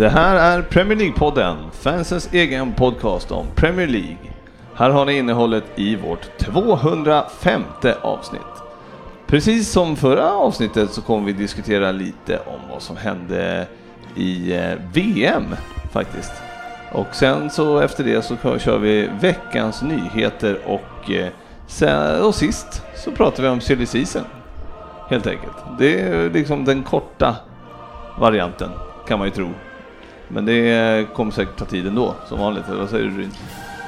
Det här är Premier League-podden, fansens egen podcast om Premier League. Här har ni innehållet i vårt 205 avsnitt. Precis som förra avsnittet så kommer vi diskutera lite om vad som hände i eh, VM faktiskt. Och sen så efter det så kör vi veckans nyheter och, eh, sen, och sist så pratar vi om silly season. Helt enkelt. Det är liksom den korta varianten kan man ju tro. Men det kommer säkert ta tid ändå, som vanligt. Eller vad säger du Ryn?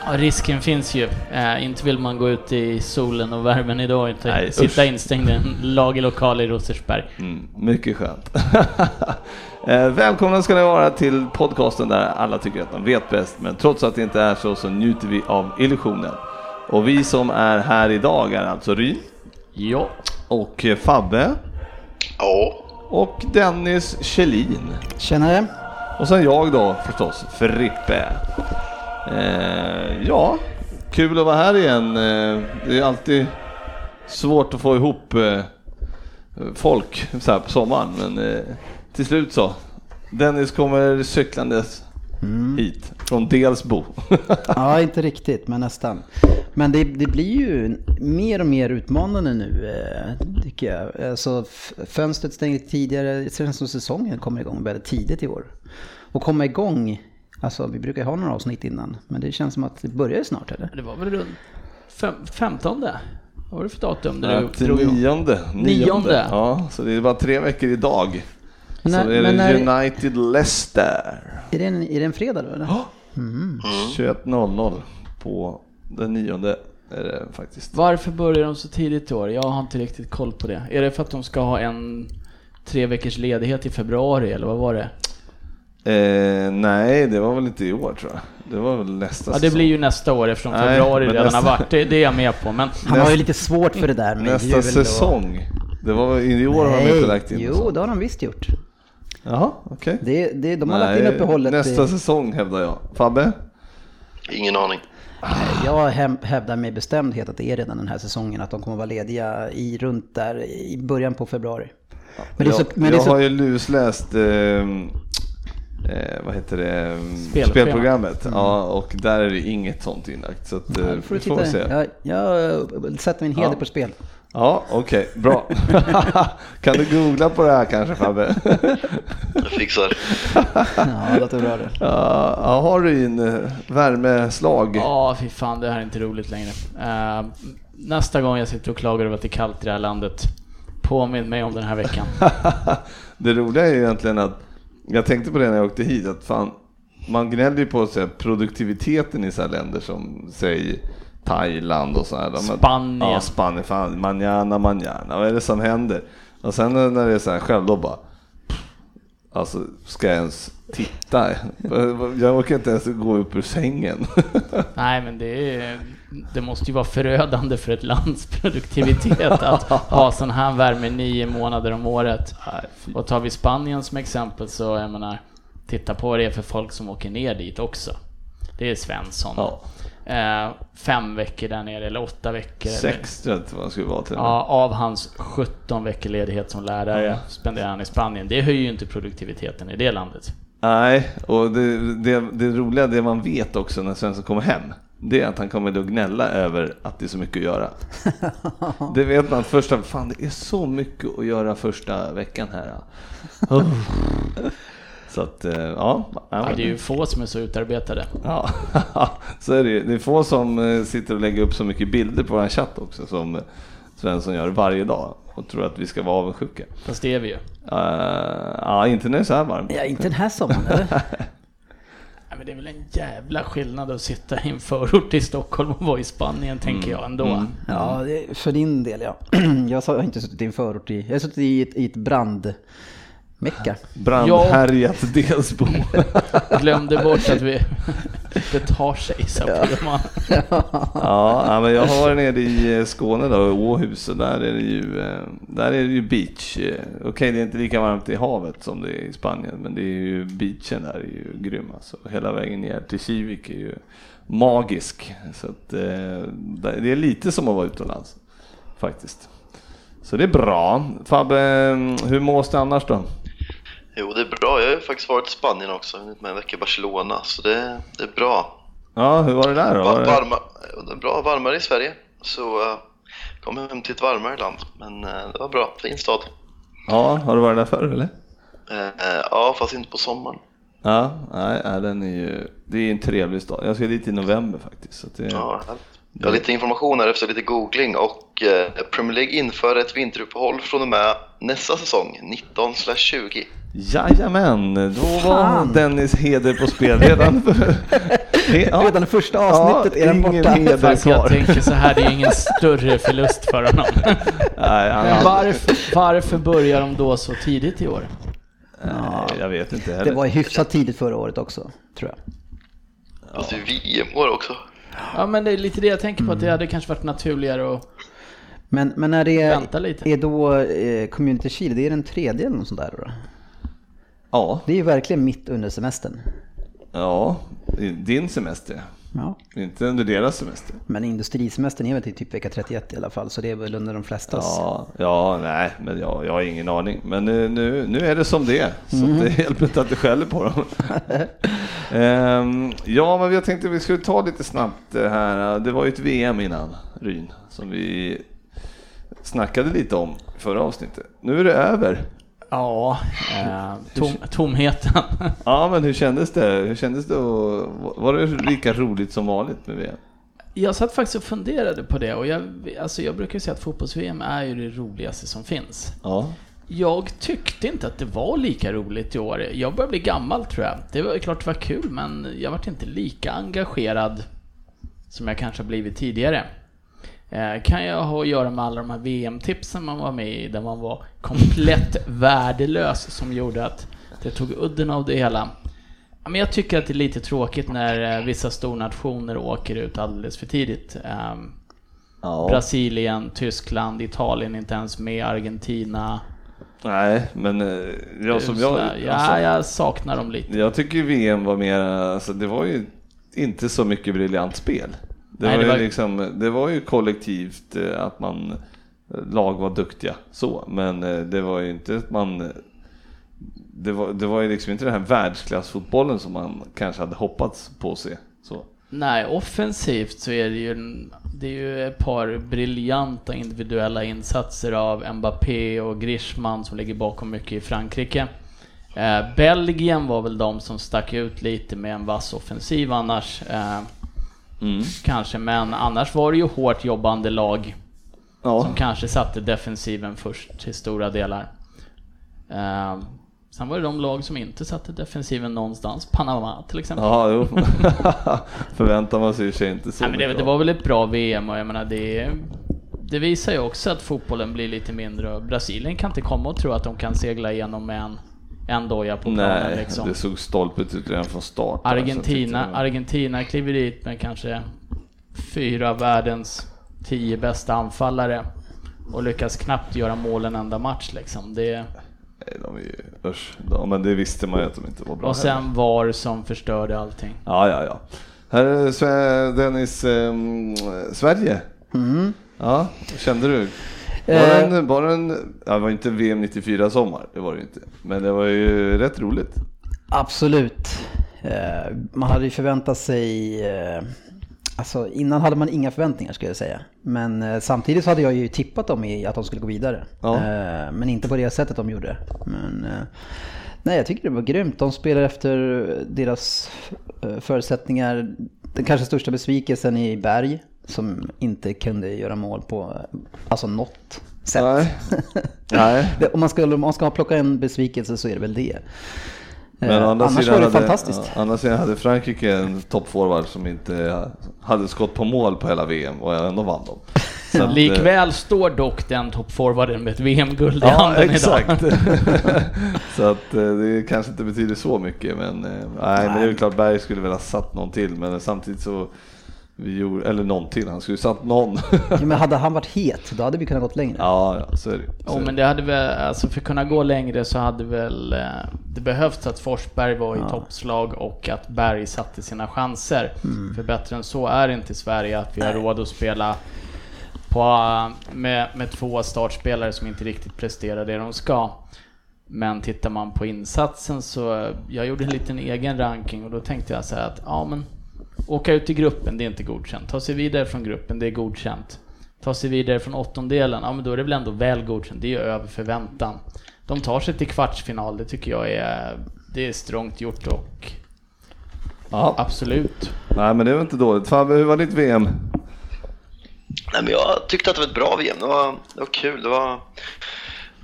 Ja, risken finns ju. Eh, inte vill man gå ut i solen och värmen idag, inte Nej, sitta usch. instängd i en lagerlokal i Rosersberg. Mm, mycket skönt. eh, välkomna ska ni vara till podcasten där alla tycker att de vet bäst, men trots att det inte är så så njuter vi av illusionen. Och vi som är här idag är alltså Ryn Ja. och Fabbe Ja, och Dennis Kjellin. Tjenare! Och sen jag då förstås, Frippe. Eh, ja, kul att vara här igen. Eh, det är alltid svårt att få ihop eh, folk så här på sommaren, men eh, till slut så. Dennis kommer cyklandes hit från Delsbo. Ja, inte riktigt, men nästan. Men det, det blir ju mer och mer utmanande nu, eh, tycker jag. Alltså, fönstret stängde tidigare, det känns som säsongen kommer igång väldigt tidigt i år. Och komma igång, alltså vi brukar ha några avsnitt innan, men det känns som att det börjar snart, eller? Det var väl runt fem, 15? Vad var det för datum? när Ja, du drog nionde. Nionde. Ja, så det är bara tre veckor idag. Men så är det när- United Leicester. Är det en, är det en fredag då, eller? 21.00 på den nionde är det faktiskt. Varför börjar de så tidigt i år? Jag har inte riktigt koll på det. Är det för att de ska ha en tre veckors ledighet i februari, eller vad var det? Eh, nej, det var väl inte i år tror jag. Det var väl nästa Ja, det säsong. blir ju nästa år eftersom Nej, februari redan nästa- har varit. Det, det är jag med på, men Han har ju lite svårt för det där med Nästa jul säsong. Det var i år har de inte lagt in Jo, det har de visst gjort. Jaha, okej. Det, det, de har lagt in uppehållet. nästa i- säsong hävdar jag. Fabbe? ingen aning. Jag hävdar med bestämdhet att det är redan den här säsongen, att de kommer vara lediga i runt där i början på februari. Men det är så, jag men det är jag så, har ju lusläst eh, eh, vad heter det? Spelschema. Spelprogrammet. Ja, och där är det inget sånt inlagt. Så att, eh, Ja, då får vi du får titta. se. Jag, jag sätter min heder Ja. på spel. Ja, okej, bra. kan du googla på det här kanske Fabbe? Jag fixar. Ja, det låter bra det. Ja, har du in eh, värmeslag? Ja, fy fan, det här är inte roligt längre. Eh, nästa gång jag sitter och klagar över att det är kallt i det här landet, påminn mig om den här veckan. det roliga är ju egentligen att jag tänkte på det när jag åkte hit att fan, man gnäller ju på här, produktiviteten i så här länder som säg Thailand och så här. De- Spanien. Ja, Spanien. Fan, manana, manana. Vad är det som händer? Och sen när det är så här själv då bara Alltså, ska jag ens titta? Jag orkar inte ens gå upp ur sängen. Nej, men det, är, det måste ju vara förödande för ett lands produktivitet att ha sån här värme nio månader om året. Och tar vi Spanien som exempel så, jag menar, titta på vad det är för folk som åker ner dit också. Det är Svensson. Ja. Eh, fem veckor där nere, eller åtta veckor. Sex tror jag vad det skulle vara till. Ja, av hans 17 veckor ledighet som lärare spenderar han i Spanien. Det höjer ju inte produktiviteten i det landet. Nej, och det, det, det roliga, det man vet också när Svensson kommer hem, det är att han kommer att gnälla över att det är så mycket att göra. Det vet man första, fan det är så mycket att göra första veckan här. Oh. Så att, eh, ja. Ja, det är ju få som är så utarbetade. Ja, så är det ju. Det är få som eh, sitter och lägger upp så mycket bilder på vår chatt också som Svensson gör varje dag och tror att vi ska vara avundsjuka. Fast det är vi ju. Uh, ja, inte när det är så här varmt. Ja, inte den här sommaren eller? Nej, men det är väl en jävla skillnad att sitta i en förort i Stockholm och vara i Spanien, tänker jag ändå. Ja, det, för din del ja. Jag har inte suttit i en förort i, jag har suttit i ett, i ett brand Mecka. Brandhärjat Delsbo. Glömde bort att vi... det tar sig, så att man... Ja, ja, men jag har varit nere i eh, Skåne då, i Åhus, och där är det ju, eh, där är det ju beach. Eh, Okej, det är inte lika varmt i havet som det är i Spanien, men det är ju beachen där är ju grym alltså. Hela vägen ner till Kivik är ju magisk. Så att, det är lite som att vara utomlands, faktiskt. Så det är bra. Fabbe, hur mås det annars då? Jo, det är bra. Jag har ju faktiskt varit i Spanien också, hunnit med en vecka i Barcelona, så det, det är bra. Ja, hur var det där då? Var. Varma, det är bra, varmare i Sverige, så uh, kom hem till ett varmare land. Men eh, det var bra, fin stad. Ja, har du varit där förr eller? Eh, ja, fast inte på sommaren. Ja, nej, den är ju, det är en trevlig stad. Jag ska dit i november faktiskt. Så det, Ja, härligt. Jag har lite information här efter lite googling och eh, Premier League inför ett vinteruppehåll från och med nästa säsong, 19-20. Jajamän, då var Fan. Dennis heder på spel redan. Ja. Redan det första avsnittet är den ingen borta. heder Fast jag tänker så här, det är ingen större förlust för honom. Nej, han, Men varför, varför börjar de då så tidigt i år? nej, jag vet inte Det heller. var ju hyfsat tidigt förra året också, tror jag. Fast det är VM-år också. Ja men det är lite det jag tänker på, att det hade kanske varit naturligare att... Men, men när det är, Vänta lite. är då eh, Community Shield, det är den tredje eller något sånt där då? Ja, Det är ju verkligen mitt under semestern. ja, din semester. Ja. Inte under deras semester. Men industrisemestern är väl till typ vecka 31 i alla fall, så det är väl under de flestas. Ja, ja, nej, men jag, jag har ingen aning. Men nu, nu, är det som det är, så det hjälper inte att du skäller på dem. Ehm, ja, men jag tänkte vi skulle ta lite snabbt det här. Det var ju ett VM innan Ryn som vi snackade lite om förra avsnittet. Nu är det över. Ja, eh, tom, tomheten. Ja, men hur kändes det? Hur kändes det? Och, var det lika roligt som vanligt med VM? Jag satt faktiskt och funderade på det och jag, alltså jag brukar säga att fotbolls-VM är ju det roligaste som finns. Ja, Jag tyckte inte att det var lika roligt i år. Jag börjar bli gammal tror jag. Det var klart det var kul men jag var inte lika engagerad som jag kanske blivit tidigare. Eh, kan jag ha att göra med alla de här VM-tipsen man var med i där man var komplett värdelös som gjorde att det tog udden av det hela. Men jag tycker att det är lite tråkigt när eh, vissa stornationer åker ut alldeles för tidigt. Ehm, ja. Brasilien, Tyskland, Italien inte ens med, Argentina. nej, men eh, jag som jag... Sådär. ja, alltså- jag saknar dem lite. Jag tycker VM var mer, alltså det var ju inte så mycket briljant spel. Det, Nej, var, det ju var- liksom, det var ju kollektivt eh, att man, eh, lag var duktiga så, men eh, det var ju inte att man, det var, det var ju liksom inte den här världsklassfotbollen som man kanske hade hoppats på att se. Så. Nej, offensivt så är det ju, det är ju ett par briljanta individuella insatser av Mbappé och Griezmann som ligger bakom mycket i Frankrike. Eh, Belgien var väl de som stack ut lite med en vass offensiv annars. Eh, Mm. kanske, men annars var det ju hårt jobbande lag Ja. som kanske satte defensiven först till stora delar. Eh, sen var det de lag som inte satte defensiven någonstans. Panama till exempel. Ja, jo. Förväntar man sig sig inte så Nej, men det, det var väl ett bra VM och jag menar det, det visar ju också att fotbollen blir lite mindre och Brasilien kan inte komma och tro att de kan segla igenom med en, en doja på planen Nej, liksom. det såg stolpigt ut redan från start. så jag Argentina, Argentina kliver dit med kanske fyra av världens tio bästa anfallare och lyckas knappt göra mål en enda match liksom. Det, Nej, de är ju, usch. Ja, men det visste man ju att de inte var bra och heller. sen VAR som förstörde allting. Ja, ja, ja. Här är Dennis, ehm, Sverige. Mm. Ja, kände du? Var Eh. det en, var det en, ja, det var inte VM 94 sommar, det var det inte. Men det var ju rätt roligt. Absolut. Eh, Man hade ju förväntat sig... eh, Alltså innan hade man inga förväntningar skulle jag säga. Men samtidigt så hade jag ju tippat dem i att de skulle gå vidare. Ja. Men inte på det sättet de gjorde. Men, nej, jag tycker det var grymt. De spelar efter deras förutsättningar. Den kanske största besvikelsen i Berg som inte kunde göra mål på eh, alltså något sätt. Nej. Nej. Det- Om man ska, om man ska plocka en besvikelse så är det väl det. Men Eh, annars sidan var det hade, fantastiskt. Ja, andra sidan hade Frankrike en toppforward som inte hade skott på mål på hela VM och ändå vann de. Så att, eh, Likväl står dock den toppforwarden med ett VM-guld i Ja, handen exakt. idag. så att eh, det kanske inte betyder så mycket, men eh, nej, men det är klart Berg skulle väl ha satt någon till, men samtidigt så vi gjorde, eller någon till, han skulle ju satt någon. Ja, men hade han varit het, då hade vi kunnat gått längre. ja, ja, så är det. Jo är men det. hade väl, alltså för att kunna gå längre så hade väl eh, det behövts att Forsberg var i toppslag och att Berg satte sina chanser. Mm. För bättre än så är det inte i Sverige att vi har råd att spela på, med, med två startspelare som inte riktigt presterar det de ska. Men tittar man på insatsen så, eh, jag gjorde en liten egen ranking och då tänkte jag så här att, ja men Åka ut i gruppen, det är inte godkänt. Ta sig vidare från gruppen, det är godkänt. Ta sig vidare från åttondelen, ja men då är det väl ändå väl godkänt. Det är ju över förväntan. De tar sig till kvartsfinal, det tycker jag är, det är strångt gjort och Ja, absolut. nej men det var inte dåligt. Fabbe, hur var ditt VM? Nej, men jag tyckte att det var ett bra VM. Det var, det var kul. Det var,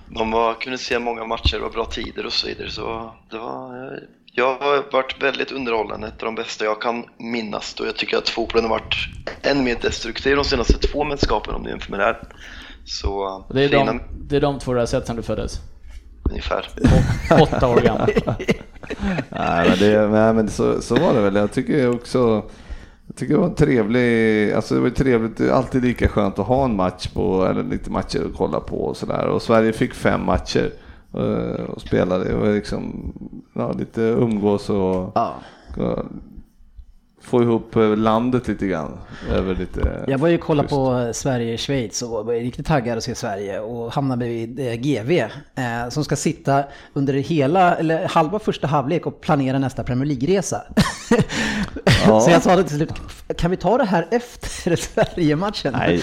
man var, kunde se många matcher, det var bra tider och så vidare. Så det var, jag har varit väldigt underhållande, ett av de bästa jag kan minnas. Och jag tycker att fotbollen har varit än mer destruktiv de senaste två mästerskapen om du jämför med det här. Så Och det, är fina, de, det är de två du har sett sedan du föddes? ungefär. Å- Åtta år gammal. Nej men, det, nej, men så, så var det väl. Jag tycker också jag tycker det var en trevlig, alltså det var trevligt, det är alltid lika skönt att ha en match på, eller lite matcher att kolla på och sådär. Och Sverige fick fem matcher eh, och spelade och liksom, ja, lite umgås och Ja. Få ihop eh, landet lite grann. Över lite Jag var ju schysst. på Sverige-Schweiz och var riktigt taggad att se Sverige och hamnade vid eh, GV eh, som ska sitta under hela, eller halva första halvlek och planera nästa Premier League-resa. Ja. Så jag sa det till slut, kan vi ta det här efter Sverige-matchen? Nej,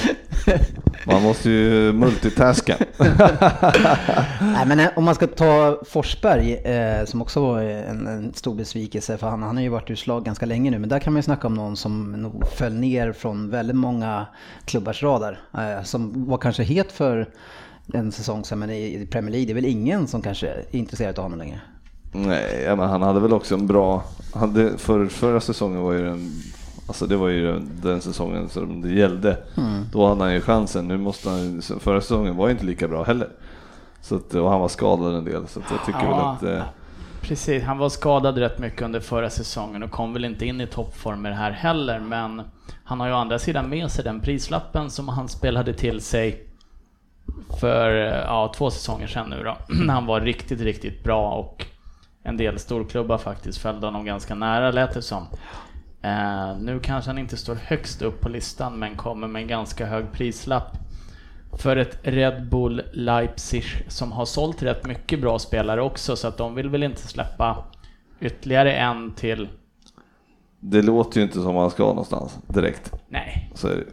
man måste ju multitaska. Nej men om man ska ta Forsberg, eh, som också var en, en stor besvikelse, för han, han har ju varit ur slag ganska länge nu, men där kan man ju snacka om någon som nog föll ner från väldigt många klubbars radar. Eh, som var kanske het för en säsong sedan, men i, Premier League, det är väl ingen som kanske är intresserad av honom längre. Nej, men han hade väl också en bra... Hade, för, förra säsongen var ju den... Alltså det var ju den, säsongen som det gällde. Då hade han ju chansen. Nu måste han Förra säsongen var ju inte lika bra heller. Så att, och han var skadad en del. Så jag tycker Ja. väl att... Precis, han var skadad rätt mycket under förra säsongen och kom väl inte in i toppform med det här heller, men han har ju å andra sidan med sig den prislappen som han spelade till sig för ja, två säsonger sedan nu då. Han var riktigt, riktigt bra och en del storklubbar faktiskt följde honom ganska nära lät det som. Eh, nu kanske han inte står högst upp på listan men kommer med en ganska hög prislapp för ett Red Bull Leipzig som har sålt rätt mycket bra spelare också så att de vill väl inte släppa ytterligare en till. det låter ju inte som han ska någonstans direkt. Nej, Så är det.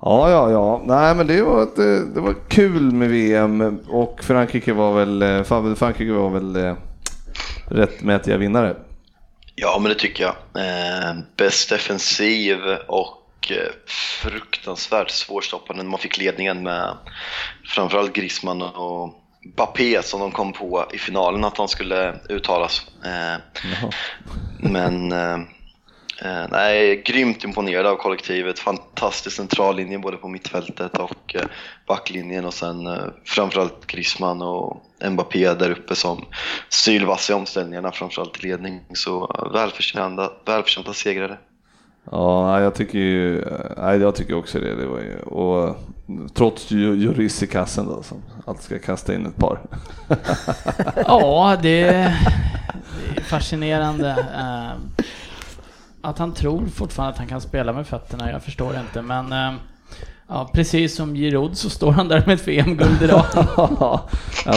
Ja, ja, ja. Nej, men det var, ett, eh, det var kul med VM och Frankrike var väl, eh, fan, Frankrike var väl eh, rättmätiga vinnare. Ja, men det tycker jag. Eh, bäst defensiv och eh, fruktansvärt svårstoppande när man fick ledningen med framförallt Griezmann och Bappé som de kom på i finalen att han skulle uttalas. Eh, men eh, nej, grymt imponerad av kollektivet. Fantastisk centrallinje både på mittfältet och backlinjen och sen framförallt Griezmann och Mbappé där uppe som sylvassa i omställningarna framförallt i ledning. Så välförtjänta, välförtjänta segrare. Ja, jag tycker ju, nej, jag tycker också det. det var ju, och trots ju Juris i kassen då som alltid ska kasta in ett par. ja det, det är fascinerande. eh, Att han tror fortfarande att han kan spela med fötterna, jag förstår inte men eh, Ja, precis som Giroud så står han där med ett VM-guld idag. ja,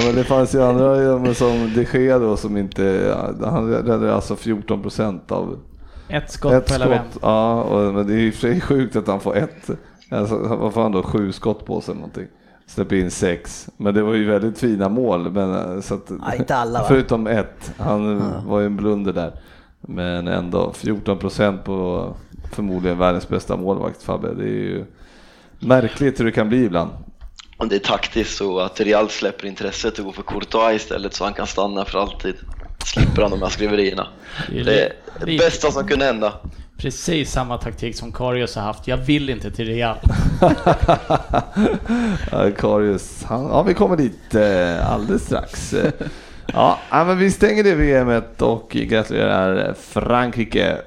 men det fanns ju andra som de Gea då som inte, han räddade alltså 14 procent av Ett skott ett på hela skott. Ja, och, men det är och för sig sjukt att han får ett. Alltså, vad får han då? Sju skott på sig eller någonting. Släpper in sex. Men det var ju väldigt fina mål. Men, så att, Ja, inte alla, va? Förutom ett. Han var ju en blunder där. Men ändå 14 procent på förmodligen världens bästa målvakt Fabbe. Det är ju märkligt hur det kan bli ibland. Och det är taktiskt så att Real släpper intresset och går för Courtois istället så han kan stanna för alltid. Slipper han de här skriverierna. Det är Det är bästa som kunde hända. Precis samma taktik som Karius har haft. Jag vill inte till Real. ja, Karius, han, ja vi kommer dit eh, alldeles strax. Eh, ja, men vi stänger det VMet och gratulerar Frankrike.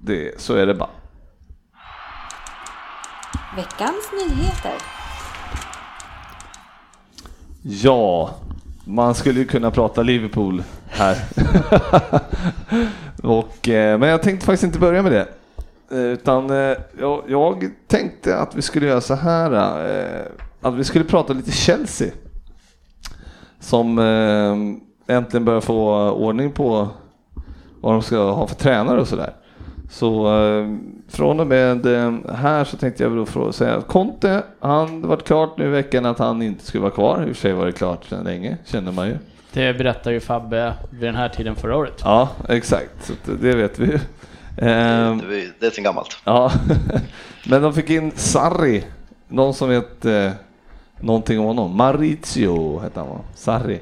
Det, så är det bara. Veckans nyheter. Ja, man skulle ju kunna prata Liverpool här. och, eh, men jag tänkte faktiskt inte börja med det. Eh, utan eh, jag, jag, tänkte att vi skulle göra så här. Eh, att vi skulle prata lite Chelsea. Som eh, äntligen börjar få ordning på vad de ska ha för tränare och sådär. Så eh, från och med eh, här så tänkte jag då säga att Conte, han det varit klart nu i veckan att han inte skulle vara kvar. I och för sig var det klart sedan länge, känner man ju. Det berättar ju Fabbe vid den här tiden förra året. Ja, exakt. Så det vet vi ju. Det, ehm, det, det är sen gammalt. Ja, men de fick in Sarri. Någon som vet eh, någonting om honom. Maurizio hette han va? Sarri.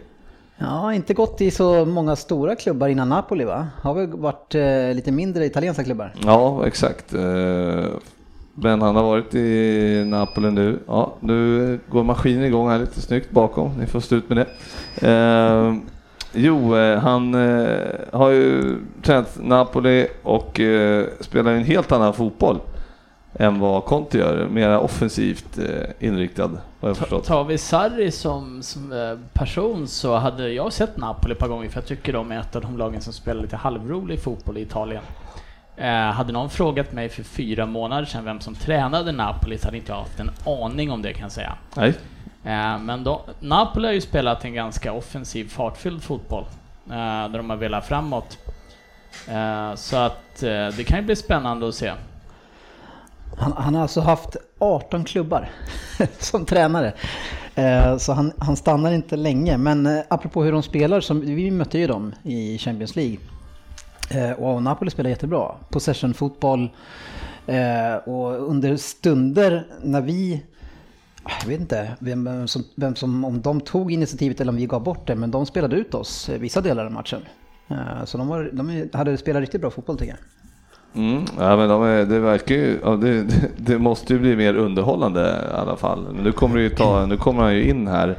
Ja, inte gått i så många stora klubbar innan Napoli va? Har väl varit eh, lite mindre italienska klubbar? Ja, exakt. Eh, men han har varit i Napoli nu. Ja, nu går maskinen igång här lite snyggt bakom. Ni får stå ut med det. Eh, jo, eh, han eh, har ju tränat Napoli och eh, spelar en helt annan fotboll än vad Conte gör. Mer offensivt eh, inriktad, har jag förstått. Tar vi Sarri som, som, eh, person så hade jag sett Napoli ett par gånger för jag tycker de är ett av de lagen som spelar lite halvrolig fotboll i Italien. Eh, hade någon frågat mig för fyra månader sedan vem som tränade Napoli så hade inte jag haft en aning om det kan jag säga. Nej. Eh, men då, Napoli har ju spelat en ganska offensiv, fartfylld fotboll. Eh, där de har velat framåt. Eh, så att det kan ju bli spännande att se. Han, han har alltså haft 18 klubbar som tränare. Eh, så han, han, stannar inte länge. Men eh, apropå hur de spelar, så vi mötte ju dem i Champions League. Eh, och Napoli spelar jättebra. Possession-fotboll. Eh, och under stunder när vi ah, jag vet inte vem som, vem som, om de tog initiativet eller om vi gav bort det, men de spelade ut oss vissa delar av matchen. Eh, så de, var, de hade spelat riktigt bra fotboll tycker jag. Mm, ja, men de är, det verkar ju, ja, det, det, måste ju bli mer underhållande i alla fall. Nu kommer, det ju ta, nu kommer han ju in här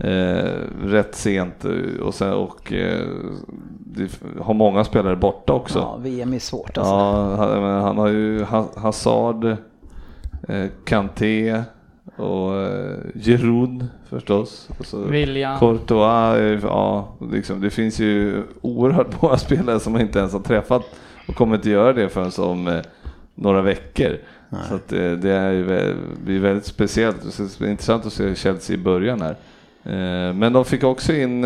eh, rätt sent och, sen, och eh, har många spelare borta också. Ja, VM är svårt alltså. Ja, han, han har ju Hazard, eh, Kanté och eh, Giroud förstås. Och så William. Courtois, ja, liksom, det finns ju oerhört många spelare som man inte ens har träffat och kommer inte göra det förrän om eh, några veckor. Nej. Så att, eh, det är ju, blir väldigt speciellt. Det är intressant att se Chelsea i början här. Eh, men de fick också in,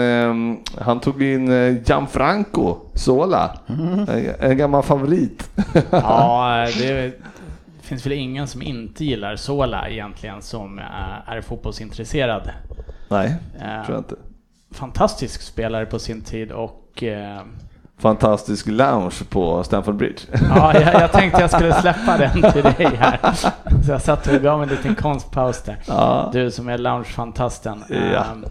han tog in Gianfranco Sola, mm. en gammal favorit. Ja, det finns väl ingen som inte gillar Sola egentligen som är fotbollsintresserad. Nej, tror jag inte. Fantastisk spelare på sin tid och fantastisk lounge på Stamford Bridge. Ja, jag, jag, tänkte jag skulle släppa den till dig här. Så jag satt och gav en liten konstpaus där. Ja. Du som är loungefantasten. Ja. Um,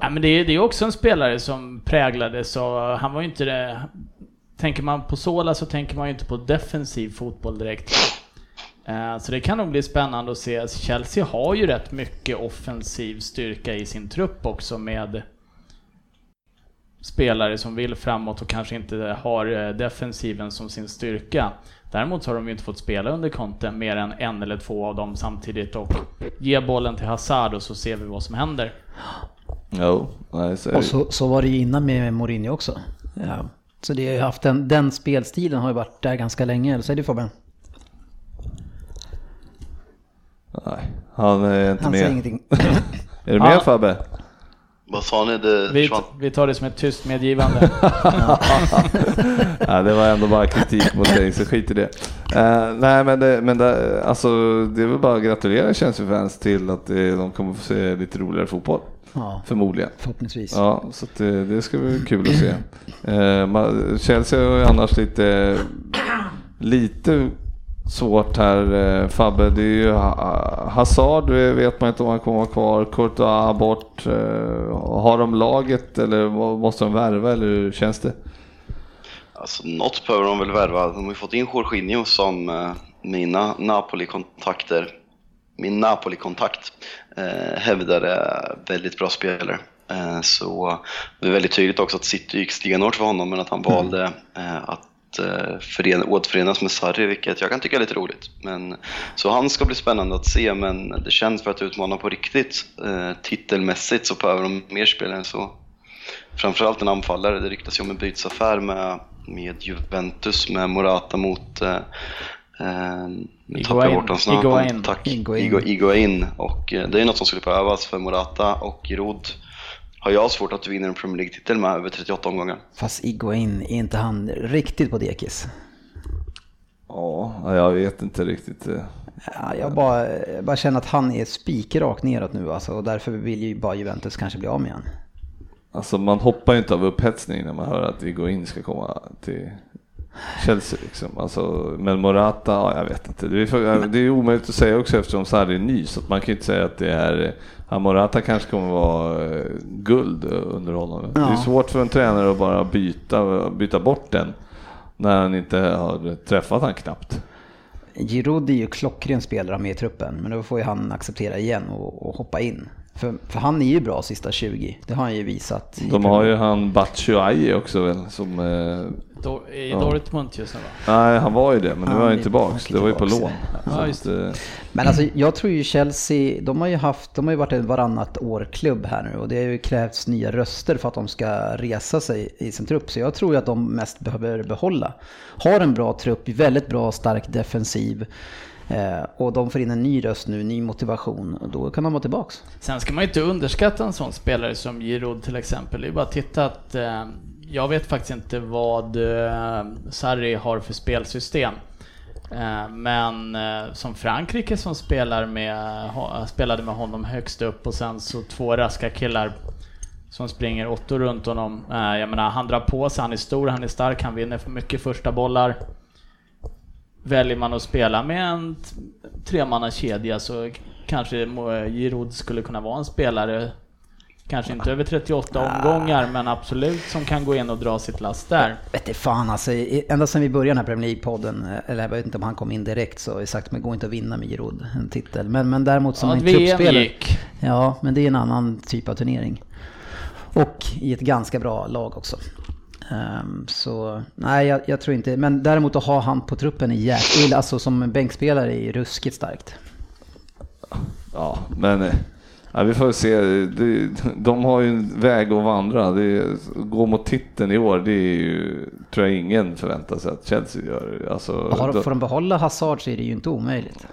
ja, men det är, det är också en spelare som präglades och han var ju inte det... Tänker man på Sola så tänker man ju inte på defensiv fotboll direkt. Uh, så det kan nog bli spännande att se. Chelsea har ju rätt mycket offensiv styrka i sin trupp också med spelare som vill framåt och kanske inte har eh, defensiven som sin styrka. Däremot så har de ju inte fått spela under Conte mer än en eller två av dem samtidigt och ge bollen till Hazard och så ser vi vad som händer. Jo, nej, så Och så, så var det ju innan med Mourinho också. Ja. Så det har ju haft den, den spelstilen har ju varit där ganska länge, eller säger du Fabian? Nej, han är inte han med. Säger ingenting. är du med ja. Fabbe? Vad sa ni? Det vi, vi tar det som ett tyst medgivande. ja, det var ändå bara kritik mot dig, så skit i det. Uh, nej, men, det, men det, alltså, det är väl bara att gratulera Chelsea-fans till att det, de kommer få se lite roligare fotboll. Ja, Förmodligen. Förhoppningsvis. Ja, så det, det ska bli kul att se. Uh, Chelsea är annars lite, lite svårt här eh, Fabbe. Det är ju Hazard vet man inte om han kommer vara kvar. Courtois bort. Eh, har de laget eller måste de värva eller hur känns det? Alltså, något behöver de väl värva. De har ju fått in Jorginho som eh, mina Napoli-kontakter, min Napoli-kontakt eh, hävdar är väldigt bra spelare. Eh, så det är väldigt tydligt också att City gick stenhårt för honom men att han valde eh, att eh, förena, återförenas med Sarri, vilket jag kan tycka är lite roligt. Men, så han ska bli spännande att se, men det känns för att utmana på riktigt eh, titelmässigt så behöver de mer spelare än så. Framförallt en anfallare. Det ryktas ju om en bytesaffär med, med Juventus med Morata mot eh, eh, nu tappade jag bort hans namn. Higuain. Tack. Higuain. Och eh, det är något som skulle behövas för Morata och Giroud har jag svårt att vinna en Premier League-titel med över 38 omgångar. Fast Iguain, är inte han riktigt på dekis? Ja, jag vet inte riktigt. eh. Ja, jag, bara, jag bara känner att han är spikrakt neråt nu alltså, och därför vill ju bara Juventus kanske bli av med honom. Alltså man hoppar ju inte av upphetsning när man hör att Higuain ska komma till Chelsea liksom. Alltså, men Morata, ja, jag vet inte. Det är, det är omöjligt att säga också eftersom Sarri är ny så att man kan ju inte säga att det är Ja, Morata kanske kommer vara eh, guld under honom. Det är Ja. svårt för en tränare att bara byta, byta bort den när han inte har träffat han knappt. Giroud är ju klockren spelare med i truppen, men då får ju han acceptera igen och, och hoppa in. För, för han är ju bra sista 20, det har han ju visat. De har ju han Batshuayi också väl som I Ja. Dortmund just nu va? Nej, han var ju det, men nu är han ju tillbaks. är Det var ju på lån. ja. Eh, Men alltså jag tror ju Chelsea, de har ju haft, de har ju varit en varannat år-klubb här nu och det har ju krävts nya röster för att de ska resa sig i sin trupp. Så jag tror ju att de mest behöver behålla. Har en bra trupp, väldigt bra stark defensiv eh, och de får in en ny röst nu, ny motivation och då kan de vara tillbaks. Sen ska man ju inte underskatta en sån spelare som Giroud till exempel. Det är bara att titta att eh, jag vet faktiskt inte vad eh, Sarri har för spelsystem. Eh, men eh, som Frankrike som spelar med, spelade med honom högst upp och sen så två raska killar som springer åttor runt honom. Jag menar, han drar på sig, han är stor, han är stark, han vinner för mycket första bollar. Väljer man att spela med en tremannakedja så kanske Giroud skulle kunna vara en spelare, kanske inte över 38 omgångar, men absolut som kan gå in och dra sitt last där. Vet du fan alltså, ända sedan vi började den här Premier League-podden, eh, eller jag vet inte om han kom in direkt, så har vi sagt att det går inte att vinna med Giroud en titel. Men, men däremot som Ja, en truppspelare. gick. Ja, men det är en annan typ av turnering. Och i ett ganska bra lag också. Ehm, så nej, jag, jag tror inte. Men däremot att ha han på truppen är jäkligt, alltså som bänkspelare är ruskigt starkt. ja, men eh, ja, vi får se. Det, de har ju en väg att vandra. Det, gå mot titeln i år, det är ju, tror jag ingen förväntar sig att Chelsea gör. Alltså, Har, de- får de behålla Hazard så är det ju inte omöjligt.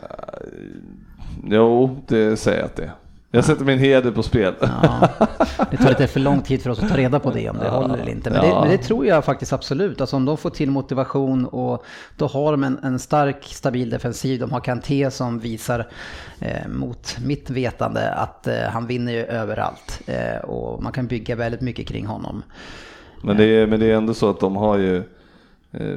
Jo, det säger jag att det är. Jag sätter min heder på spel. Ja, det tar lite för lång tid för oss att ta reda på det om det håller eller inte. Men, det, Ja. men det tror jag faktiskt absolut. Alltså om de får till motivation och då har de en, en stark, stabil defensiv. De har Kanté som visar eh, mot mitt vetande att eh, han vinner ju överallt. Eh, och man kan bygga väldigt mycket kring honom. Men det, är, men det är ändå så att de har ju eh,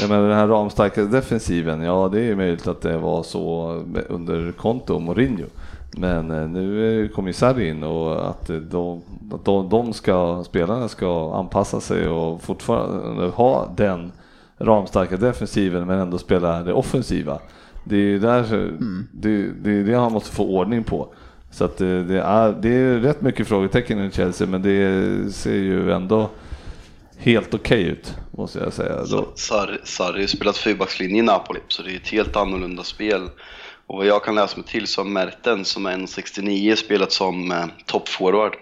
jag menar den här ramstarka defensiven, ja det är möjligt att det var så under Conte och Mourinho. Men eh, nu kommer ju Sarri in och att de, att de, de ska, spelarna ska anpassa sig och fortfarande ha den ramstarka defensiven men ändå spela det offensiva. Det är ju där, det, det är det han måste få ordning på. Så att det, det, är, det är rätt mycket frågetecken i Chelsea men det ser ju ändå helt okej ut måste jag säga. Sarri har ju spelat fyrbackslinje i Napoli, så det är ett helt annorlunda spel. Och vad jag kan läsa mig till så har Mertens, som är 1,69, spelat som eh, toppforward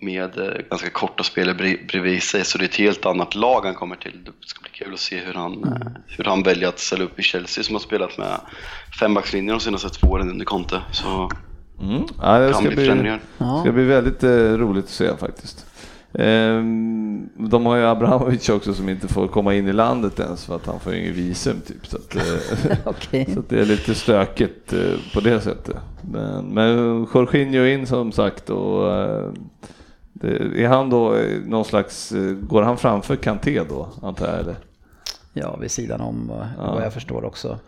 med eh, ganska korta spelare bre- bredvid sig, så det är ett helt annat lag han kommer till. Det ska bli kul att se hur han, eh, hur han väljer att ställa upp i Chelsea som har spelat med fembackslinjen de senaste två åren under Conte. Så mm, ja, det kan ska bli bli, ska bli väldigt eh, roligt att se faktiskt. Ehm, de har ju Abramovic också som inte får komma in i landet ens för att han får ingen visum typ. Så att, eh, Okej. Så det är lite stökigt eh, på det sättet. Men, men Jorginho in som sagt och eh, det, är han då någon slags, går han framför Kanté då antar jag eller? Ja, vid sidan om vad, Ja. vad jag förstår också.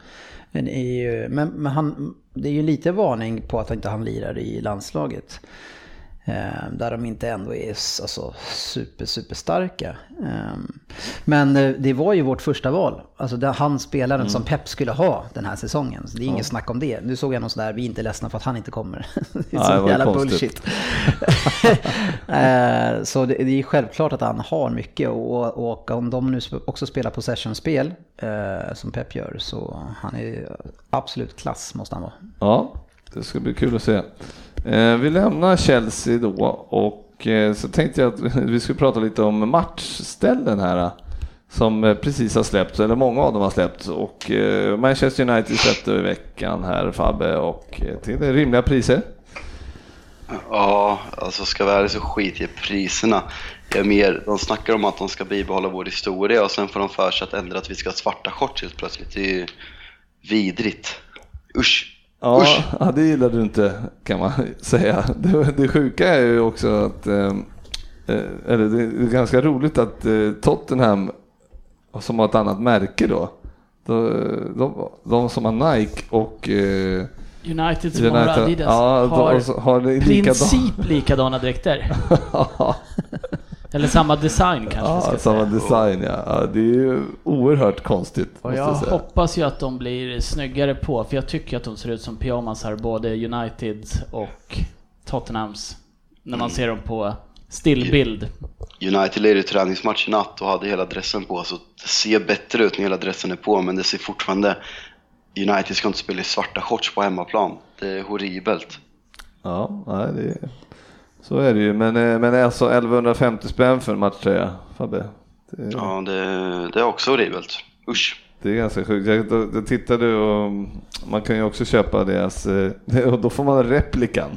Men, ju, men, men han, det är ju lite varning på att inte han lirar i landslaget. Eh, där de inte ändå är alltså, super, super starka. Eh, men eh, det var ju vårt första val. Alltså det, han spelaren som Pep skulle ha den här säsongen. Så det är inget snack om det. Nu såg jag någon sån där, vi är inte ledsna för att han inte kommer. det är Ja, så ju jävla konstigt. bullshit. Eh, så det, det är självklart att han har mycket och, och om de nu också spelar possession-spel som Pep gör så han är absolut klass måste han vara. Ja, det ska bli kul att se. Eh, vi lämnar Chelsea då och eh, så tänkte jag att vi skulle prata lite om matchställen här eh, som precis har släppts, eller många av dem har släppts och Manchester United släppte i veckan här Fabbe och till rimliga priser. Ja, alltså ska vi vara så skit i priserna. Jag är mer, de snackar om att de ska bibehålla vår historia och sen får de för sig att ändra att vi ska ha svarta shorts helt plötsligt. Det är ju vidrigt. Usch! Ja, Usch! ja, det gillar du inte kan man säga. Det, det sjuka är ju också att, eh, eh, eller det är ganska roligt att eh, Tottenham, som har ett annat märke då, de, de, de som har Nike och eh, United som har Adidas ja, har de, har det princip likadana dräkter. ja, Eller samma design kanske vi ska samma säga. design ja. ja. Det är ju oerhört konstigt. Och jag jag säga. hoppas ju att de blir snyggare på, för jag tycker att de ser ut som pyjamasar, både Uniteds och Tottenhams. När man ser dem på stillbild. United ledde ju träningsmatch i natt och hade hela dressen på så det ser bättre ut när hela dressen är på men det ser fortfarande United ska inte spela i svarta shorts på hemmaplan. Det är horribelt. Ja, nej, det, så är det ju. Men, eh, men alltså 1150 spänn för en matchtröja, Fabbe. Det, Ja, det, det är också horribelt. Usch! det är ganska sjukt. Jag, då, då tittade och man kan ju också köpa deras, eh, och då får man replikan.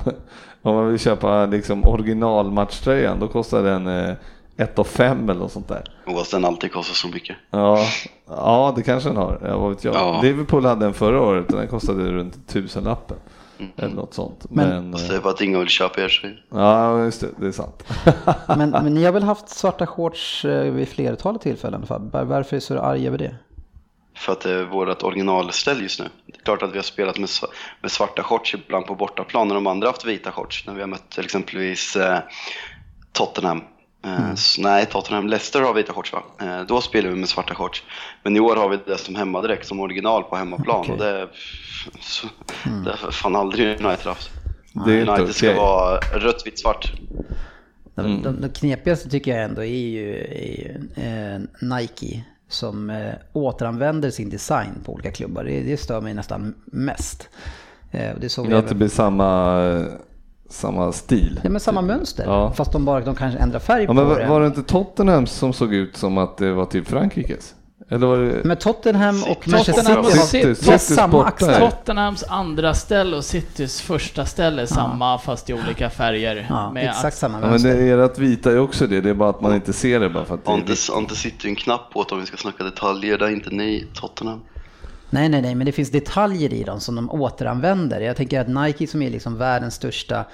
Om man vill köpa liksom originalmatchtröjan, då kostar den eh, 1 5 eller något sånt där. Oavsett den alltid kostar så mycket. Ja, ja det kanske den har. Vad vet jag. Ja. Liverpool hade den förra året och den kostade runt tusenlappen. Eller något sånt. Men- Men, Fast eh, det är för att ingen vill köpa er tröjor. ja, just det. Det är sant. Men, men ni har väl haft svarta shorts eh, vid flertalet tillfällen? Varför är du så arg över det? För att det är vårt originalställ just nu. Det är klart att vi har spelat med, med svarta shorts ibland på bortaplan när de andra haft vita shorts. När vi har mött till exempelvis eh, Tottenham. Eh, s- nej, Tottenham. Leicester har vita shorts va? Eh, då spelar vi med svarta shorts. Men i år har vi det som hemmadräkt, som original på hemmaplan. Okej. Och det, så, det har fan aldrig United haft. Är United ska okej. vara rött, vitt, svart. De, de, de knepigaste tycker jag ändå är ju, är ju eh, Nike som eh, återanvänder sin design på olika klubbar. Det, det stör mig nästan mest. Eh, det såg vi Att det blir samma, samma stil. ja, men samma mönster, Ja. fast de bara de kanske ändrar färg Ja, på men var, det. var det inte Tottenham som såg ut som att det var typ Frankrikes? Eller var det... Men Tottenham och. Manchester City City. City samma sportar. axlar. Tottenhams andra ställe och Citys första ställe är samma fast i olika färger. Ja, med exakt samma Ja, men det, ert vita är också det, det är bara att man inte ser det bara för att det Har är inte, har inte sitter en knapp på det om vi ska snacka detaljer. Det är inte ni, Tottenham. Nej, nej, nej, men det finns detaljer i dem som de återanvänder. Jag tänker att Nike som är liksom världens största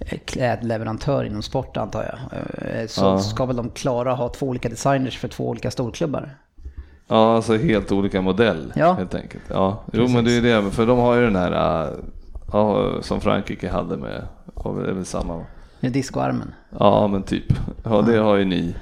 eh, klädleverantör inom sport antar jag. eh, Så Ja. ska väl de klara att ha två olika designers för två olika storklubbar. Ja, alltså helt olika modell Ja. helt enkelt. Ja, jo men det är det, för de har ju den här, äh, ja, som Frankrike hade med, det är väl samma. Med discoarmen. Ja men typ, ja det har ju ni.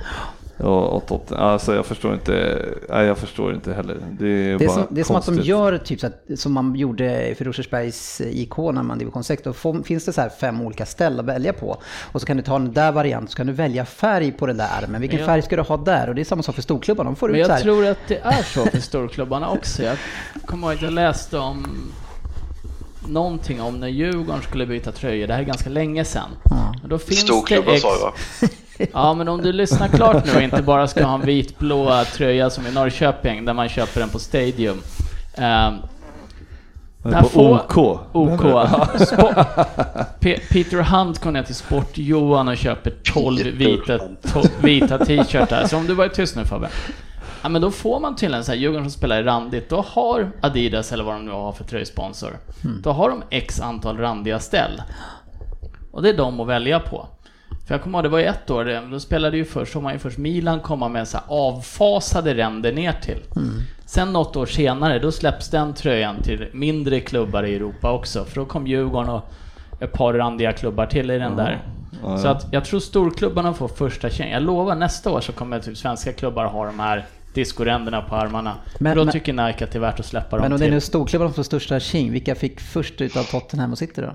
Och, och Tottenham. Alltså jag förstår inte, nej jag förstår inte heller. Det är, Det är, bara som, det är som att de gör typ så att, som man gjorde för Rosersbergs IK när man division 6. Då får, finns det så här fem olika ställen att välja på. Och så kan du ta den där varianten, så kan du välja färg på den där armen. Vilken jag- färg ska du ha där? Och det är samma sak för storklubbarna. De får Men ut så jag här. tror att det är så för storklubbarna också. Jag kommer ihåg att jag läste om någonting om när Djurgården skulle byta tröjor. Det här är ganska länge sedan. Finns Storklubbar sa jag va? Ja, men om du lyssnar klart nu och inte bara ska ha en vitblå tröja som i Norrköping, där man köper den på Stadium. Men där på får- OK. OK. Spo- Pe- Peter Hunt går ner till Sport-Johan och köper 12 Peter vita, vita t-shirtar. Så om du var tyst nu Fabbe. Ja men då får man tydligen så här, Djurgården som spelar i randigt, då har Adidas eller vad de nu har för tröjsponsor, då har de x antal randiga ställ. Och det är de att välja på. För jag kommer ihåg, det var ju ett år, då spelade ju först, såg man ju först Milan komma med så avfasade ränder ner till. Sen något år senare, då släpps den tröjan till mindre klubbar i Europa också, för då kom Djurgården och ett par randiga klubbar till i den där. Ja, Så att jag tror storklubbarna får första tjäng. Jag lovar, nästa år så kommer typ svenska klubbar ha de här discoränderna på armarna. Men- För då men- tycker Nike att det är värt att släppa Men dem om det är till. nu storklubbarna som får största tjing, vilka fick först utav Tottenham och City då?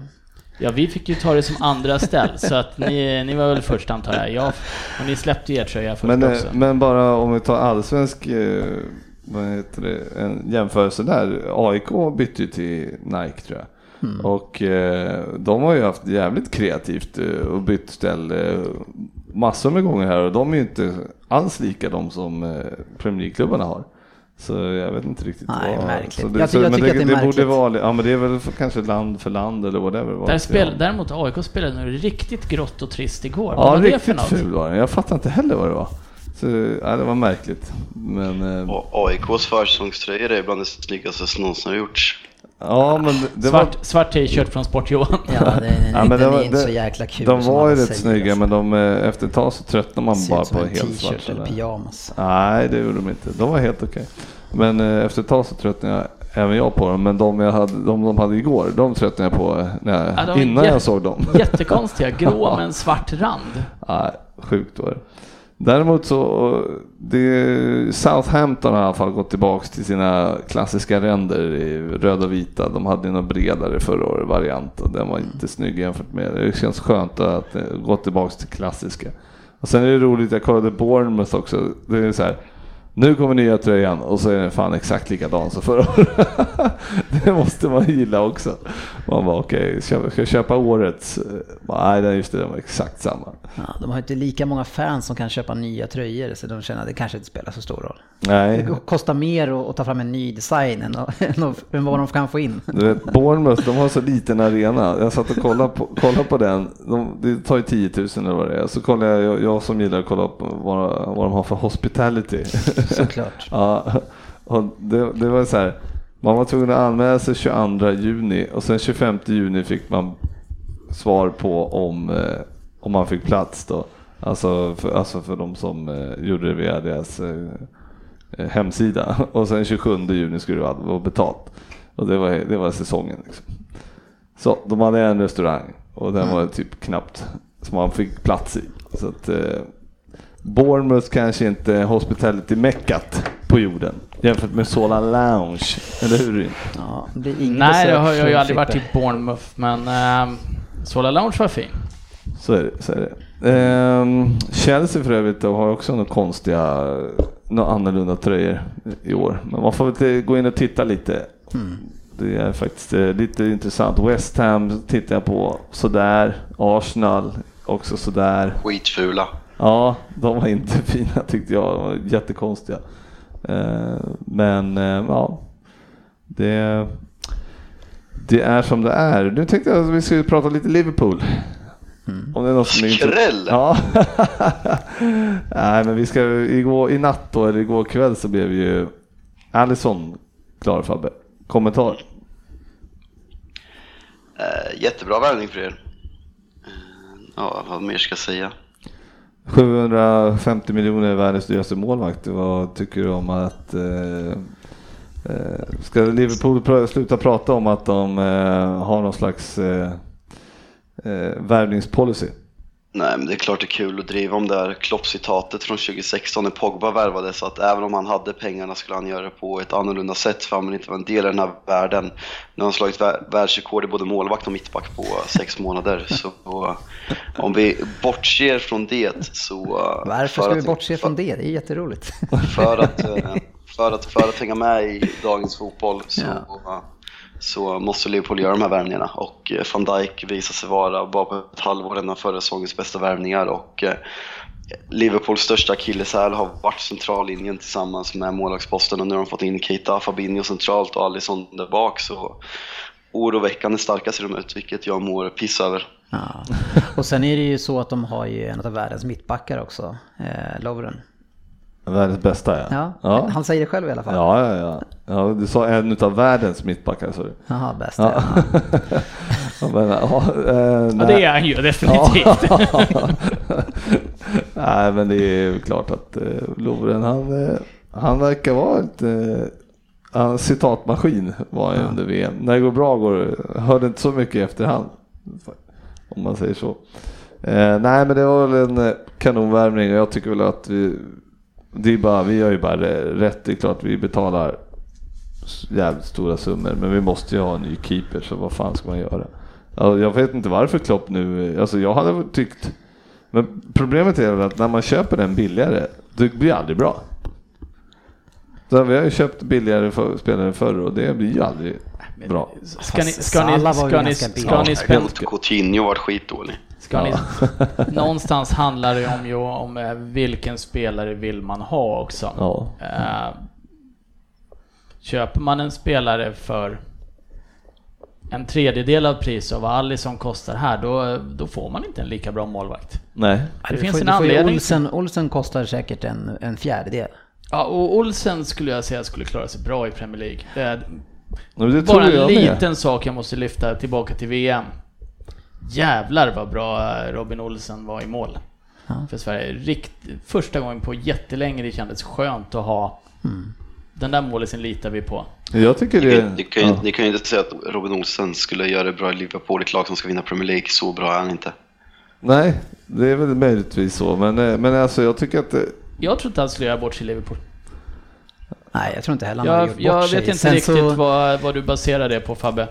Ja, vi fick ju ta det som andra ställ, så att ni, ni var väl först antar jag. jag och ni släppte ju er tröja först Men, eh, också. men bara om vi tar allsvensk eh, vad heter det, en jämförelse där. AIK bytte ju till Nike tror jag. Mm. Och eh, de har ju haft jävligt kreativt eh, och bytt ställ eh, massor med gånger här och de är ju inte alls lika de som Premier League-klubbarna har. Så jag vet inte riktigt Nej, vad... märkligt. Så det, Jag så, jag men tycker att det är borde märkligt. vara, ja men det är väl för, kanske land för land eller whatever. vad Där spel, däremot AIK spelade nu riktigt grått och trist igår. Vad Ja, var det för riktigt något? ful var den. Jag fattar inte heller vad det var. Så, ja, det var märkligt. Men, eh, Och AIKs försäsongströjor är bland det snyggaste som någonsin har gjorts. Ja, men det, det var... Svart, svart t-shirt från Sport-Johan. Ja, den, Ja, men den det är var- inte så det- jäkla kul De var ju rätt snygga alltså. men de, eh, efter ett tag så tröttnar man bara ut som på en helt svart. t-shirt eller pyjamas. Nej, det gjorde de inte. De var helt okej. Men eh, efter ett tag så tröttnade jag, även jag på dem. Men de, jag hade, de de hade igår, de tröttnade jag på eh, när Ja, var innan jag såg dem. Jättekonstiga, grå med en svart rand. Nej, sjukt var det. Däremot så, det, Southampton har i alla fall gått tillbaks till sina klassiska ränder i röda och vita. De hade ju någon bredare förra året variant och den var inte snygg jämfört med det. Känns skönt att eh, gå tillbaks till klassiska. Och sen är det roligt, jag kollade Bournemouth också. Det är så här, nu kommer nya tröjan och så är den fan exakt likadan som förra året. det måste man gilla också. Man bara okej, ska jag köpa årets? Eh, Nej, just det, den var exakt samma. Ja, de har inte lika många fans som kan köpa nya tröjor så de känner att det kanske inte spelar så stor roll. Nej, Det kostar mer att, ta fram en ny design än, än, vad de kan få in. Du vet, Bournemouth, de har så liten arena. Jag satt och kollade på, kollade på den. De, det tar ju 10 000 eller vad det är. Så kollar jag, jag, som gillar att kolla på vad, vad de har för hospitality. Såklart. ja, och det, det var så här. Man var tvungen att anmäla sig 22 juni och sen 25 juni fick man svar på om, eh, om man fick plats då. Alltså för, alltså för de som eh, gjorde det via deras eh, eh hemsida. Och sen 27 juni skulle det vara betalt. Och det var, det var säsongen. Liksom. Så de hade en restaurang och den var typ knappt som man fick plats i. Så att eh, Bournemouth kanske inte är hospitality-meckat på jorden jämfört med Sola Lounge, eller hur? Ja, det Nej, jag har jag har ju aldrig varit i Bournemouth, men äh, Sola Lounge var fin. Så är det. Så är det. Ehm, Chelsea för övrigt då, har också några konstiga, några annorlunda tröjor i år. Men man får väl gå in och titta lite. Det är faktiskt eh, lite intressant. West Ham tittar jag på sådär. Arsenal också sådär. Skitfula. Ja, de var inte fina tyckte jag. De var jättekonstiga. Eh, Men eh, ja, det, det är som det är. Nu tänkte jag att vi skulle prata lite Liverpool. Om det är något som är inte- Skräll! Ja. Nej, men vi ska igår, i natt då, eller igår kväll så blev ju Allison klar Fabbe. Kommentar? Eh, jättebra värvning för er. Ja, vad mer ska jag säga? 750 miljoner är världens dyraste målvakt. Vad tycker du om att eh, eh, Ska Liverpool pr- sluta prata om att de eh, har någon slags eh, eh, värvningspolicy? Nej, men det är klart det är kul att driva om det här Klopp-citatet från 2016 när Pogba värvades. Så att även om han hade pengarna skulle han göra det på ett annorlunda sätt för han vill inte vara en del i den här världen. Nu har han slagit vär- världsrekord i både målvakt och mittback på sex månader. Så eh, om vi bortser från det så... eh, Varför för ska vi bortse från det? Det är jätteroligt. för att, eh, för, att, för att hänga med i dagens fotboll så, Ja så måste Liverpool göra de här värvningarna och eh, van Dijk visar sig vara bara på ett halvår en av förra säsongens bästa värvningar och eh, Liverpools största akilleshäl har varit centrallinjen tillsammans med målvaktsposten och nu har de fått in Keita, Fabinho centralt och Alisson där bak så oroväckande starka ser de ut vilket jag mår piss över. Ja. Och sen är det ju så att de har ju en av världens mittbackar också, eh, Lovren. Världens bästa ja. Ja, ja. han säger det själv i alla fall. Ja, ja, ja. ja du sa en av världens mittbackar sa du. Jaha, bäst. Ja. Ja. Ja, men, ja, eh, Ja, det är han ju definitivt. Nej, men det är ju klart att eh, Lovren, han, eh, han verkar vara ett eh, citatmaskin var han under VM. När det går bra går det, hörde inte så mycket i efterhand. Om man säger så. Eh, nej, men det var väl en eh, kanonvärmning och jag tycker väl att vi, det är bara, vi gör ju bara rätt. Det är klart vi betalar jävligt stora summor, men vi måste ju ha en ny keeper, så vad fan ska man göra? Ja, jag vet inte varför Klopp nu, alltså jag hade tyckt, men problemet är väl att när man köper den billigare, det blir aldrig bra. Så vi har ju köpt billigare för, spelare förr och det blir ju aldrig bra. Ska ni, ska ni, Salah var ju ska ni, ganska billig. ska ni spänna... Coutinho var skitdålig. Ska ni, någonstans handlar det om, ju om eh, vilken spelare vill man ha också. Ja. Eh, köper man en spelare för en tredjedel av priset av vad Alisson kostar här, då, då får man inte en lika bra målvakt. Nej. Det Du finns får- en anledning. Olsen, Olsen kostar säkert en, en fjärdedel. Ja, och Olsen skulle jag säga skulle klara sig bra i Premier League. Eh, det bara en jag med. liten sak jag måste lyfta tillbaka till VM. Jävlar vad bra Robin Olsen var i mål. Ja. För Sverige. Rikt, första gången på jättelänge det kändes skönt att ha den där målisen litar vi på. Jag tycker Ni det... kan, ni, kan, ju- ja. ni kan ju inte säga att Robin Olsen skulle göra det bra i Liverpool, ett lag som ska vinna Premier League. Så bra är han inte. Nej, det är väl möjligtvis så, men, eh, men alltså jag tycker att det, Jag tror inte han skulle göra bort sig i Liverpool. Nej, jag tror inte heller han hade Jag, gjort bort jag sig. vet inte Sen riktigt så- vad, vad du baserar det på Fabbe.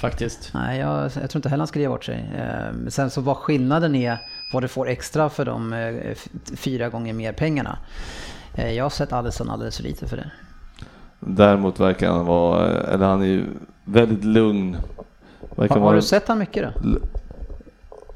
Faktiskt. Nej, jag, jag tror inte heller han skulle ge bort sig. Eh, Sen så vad skillnaden är, vad du får extra för de eh, fyra gånger mer pengarna. Eh, Jag har sett Alisson alldeles för lite för det. däremot verkar han vara, eller han är ju väldigt lugn. Verkar Har, har vara, du sett han mycket då?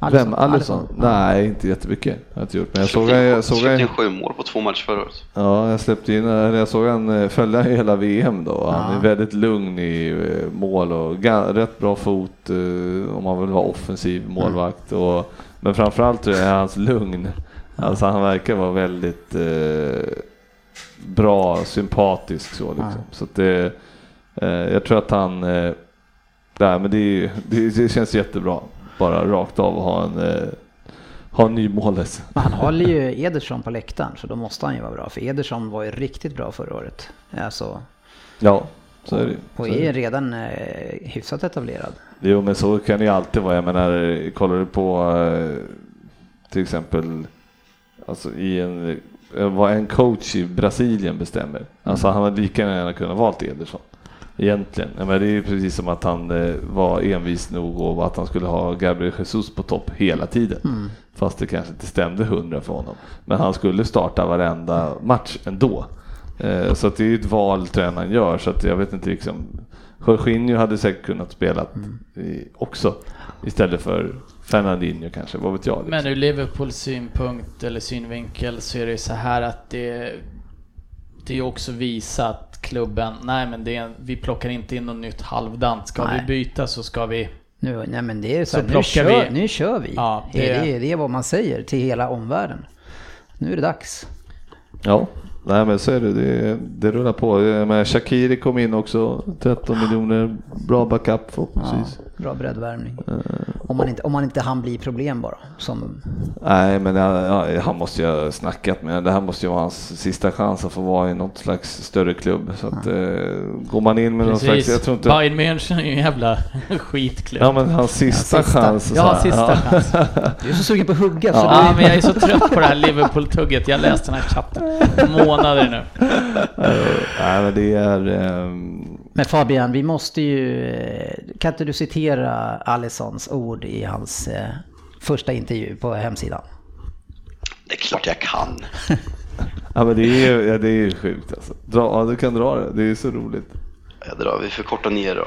L- Vem? Alisson? Nej, inte jättemycket. Jag har inte gjort. Men jag såg, jag såg, in sju mål på två matcher förra året. ja, jag släppte in, eller jag såg han eh, följa hela VM då. Han Ja. är väldigt lugn i eh, mål och rätt bra fot eh, om man vill vara offensiv målvakt. Och, men framförallt är hans lugn. Alltså han verkar vara väldigt eh, bra, sympatisk så liksom. Ja. Så att det, eh, jag tror att han, eh, nej, men det, det, det känns jättebra. Bara rakt av att ha en, eh, ha en ny målis. Han håller ju Ederson på läktaren så då måste han ju vara bra. För Ederson var ju riktigt bra förra året. Alltså, Ja, så är det. och Så är redan eh, hyfsat etablerad. Jo men så kan det ju alltid vara. Jag menar, kollar du på eh, till exempel alltså i en, vad en coach i Brasilien bestämmer. Alltså han hade lika gärna kunnat valt Ederson. Egentligen. Ja, men det är ju precis som att han eh, var envis nog och att han skulle ha Gabriel Jesus på topp hela tiden. Fast det kanske inte stämde hundra för honom. Men han skulle starta varenda match ändå. Eh, så att det är ju ett val tränaren gör. Så att jag vet inte liksom. Jorginho hade säkert kunnat spela i, också. Istället för Fernandinho kanske, vad vet jag. Liksom. Men ur Liverpools synpunkt eller synvinkel så är det ju så här att det det är också visat klubben, nej men det är, vi plockar inte in något nytt halvdant. Ska Nej. vi byta så ska vi Nu, nej men det är så, Så här, nu, plockar kör, vi- nu kör vi. Ja, det... är, det är vad man säger till hela omvärlden. Nu är det dags. Ja, nej men så är det. Det, det rullar på. Menar, Shakiri kom in också, 13 miljoner. Bra backup Ja, förhoppningsvis. Bra breddvärmning. Om man inte, om man inte han blir problem bara. Som, Nej, men ja, ja, han måste ju ha snackat med. Det här måste ju vara hans sista chans att få vara i något slags större klubb. Så att, eh, går man in med någon slags, jag Precis. tror inte... Bayern München är ju en jävla skitklubb. Ja men hans sista, Ja, sista. chans. Ja, sista Ja. chans. du är så sugen på att hugga så Ja, du, men jag är så trött på det här Liverpool-tugget. Jag läste den här chatten månader nu. Nej men det är... ehm, Men Fabian, vi måste ju... eh, Kan inte du citera Alissons ord i hans eh, första intervju på hemsidan? Det är klart jag kan. Ja men det är ja, det är sjukt alltså. Dra, ja, du kan dra det. Det är så roligt. Jag drar, vi förkortar ner då.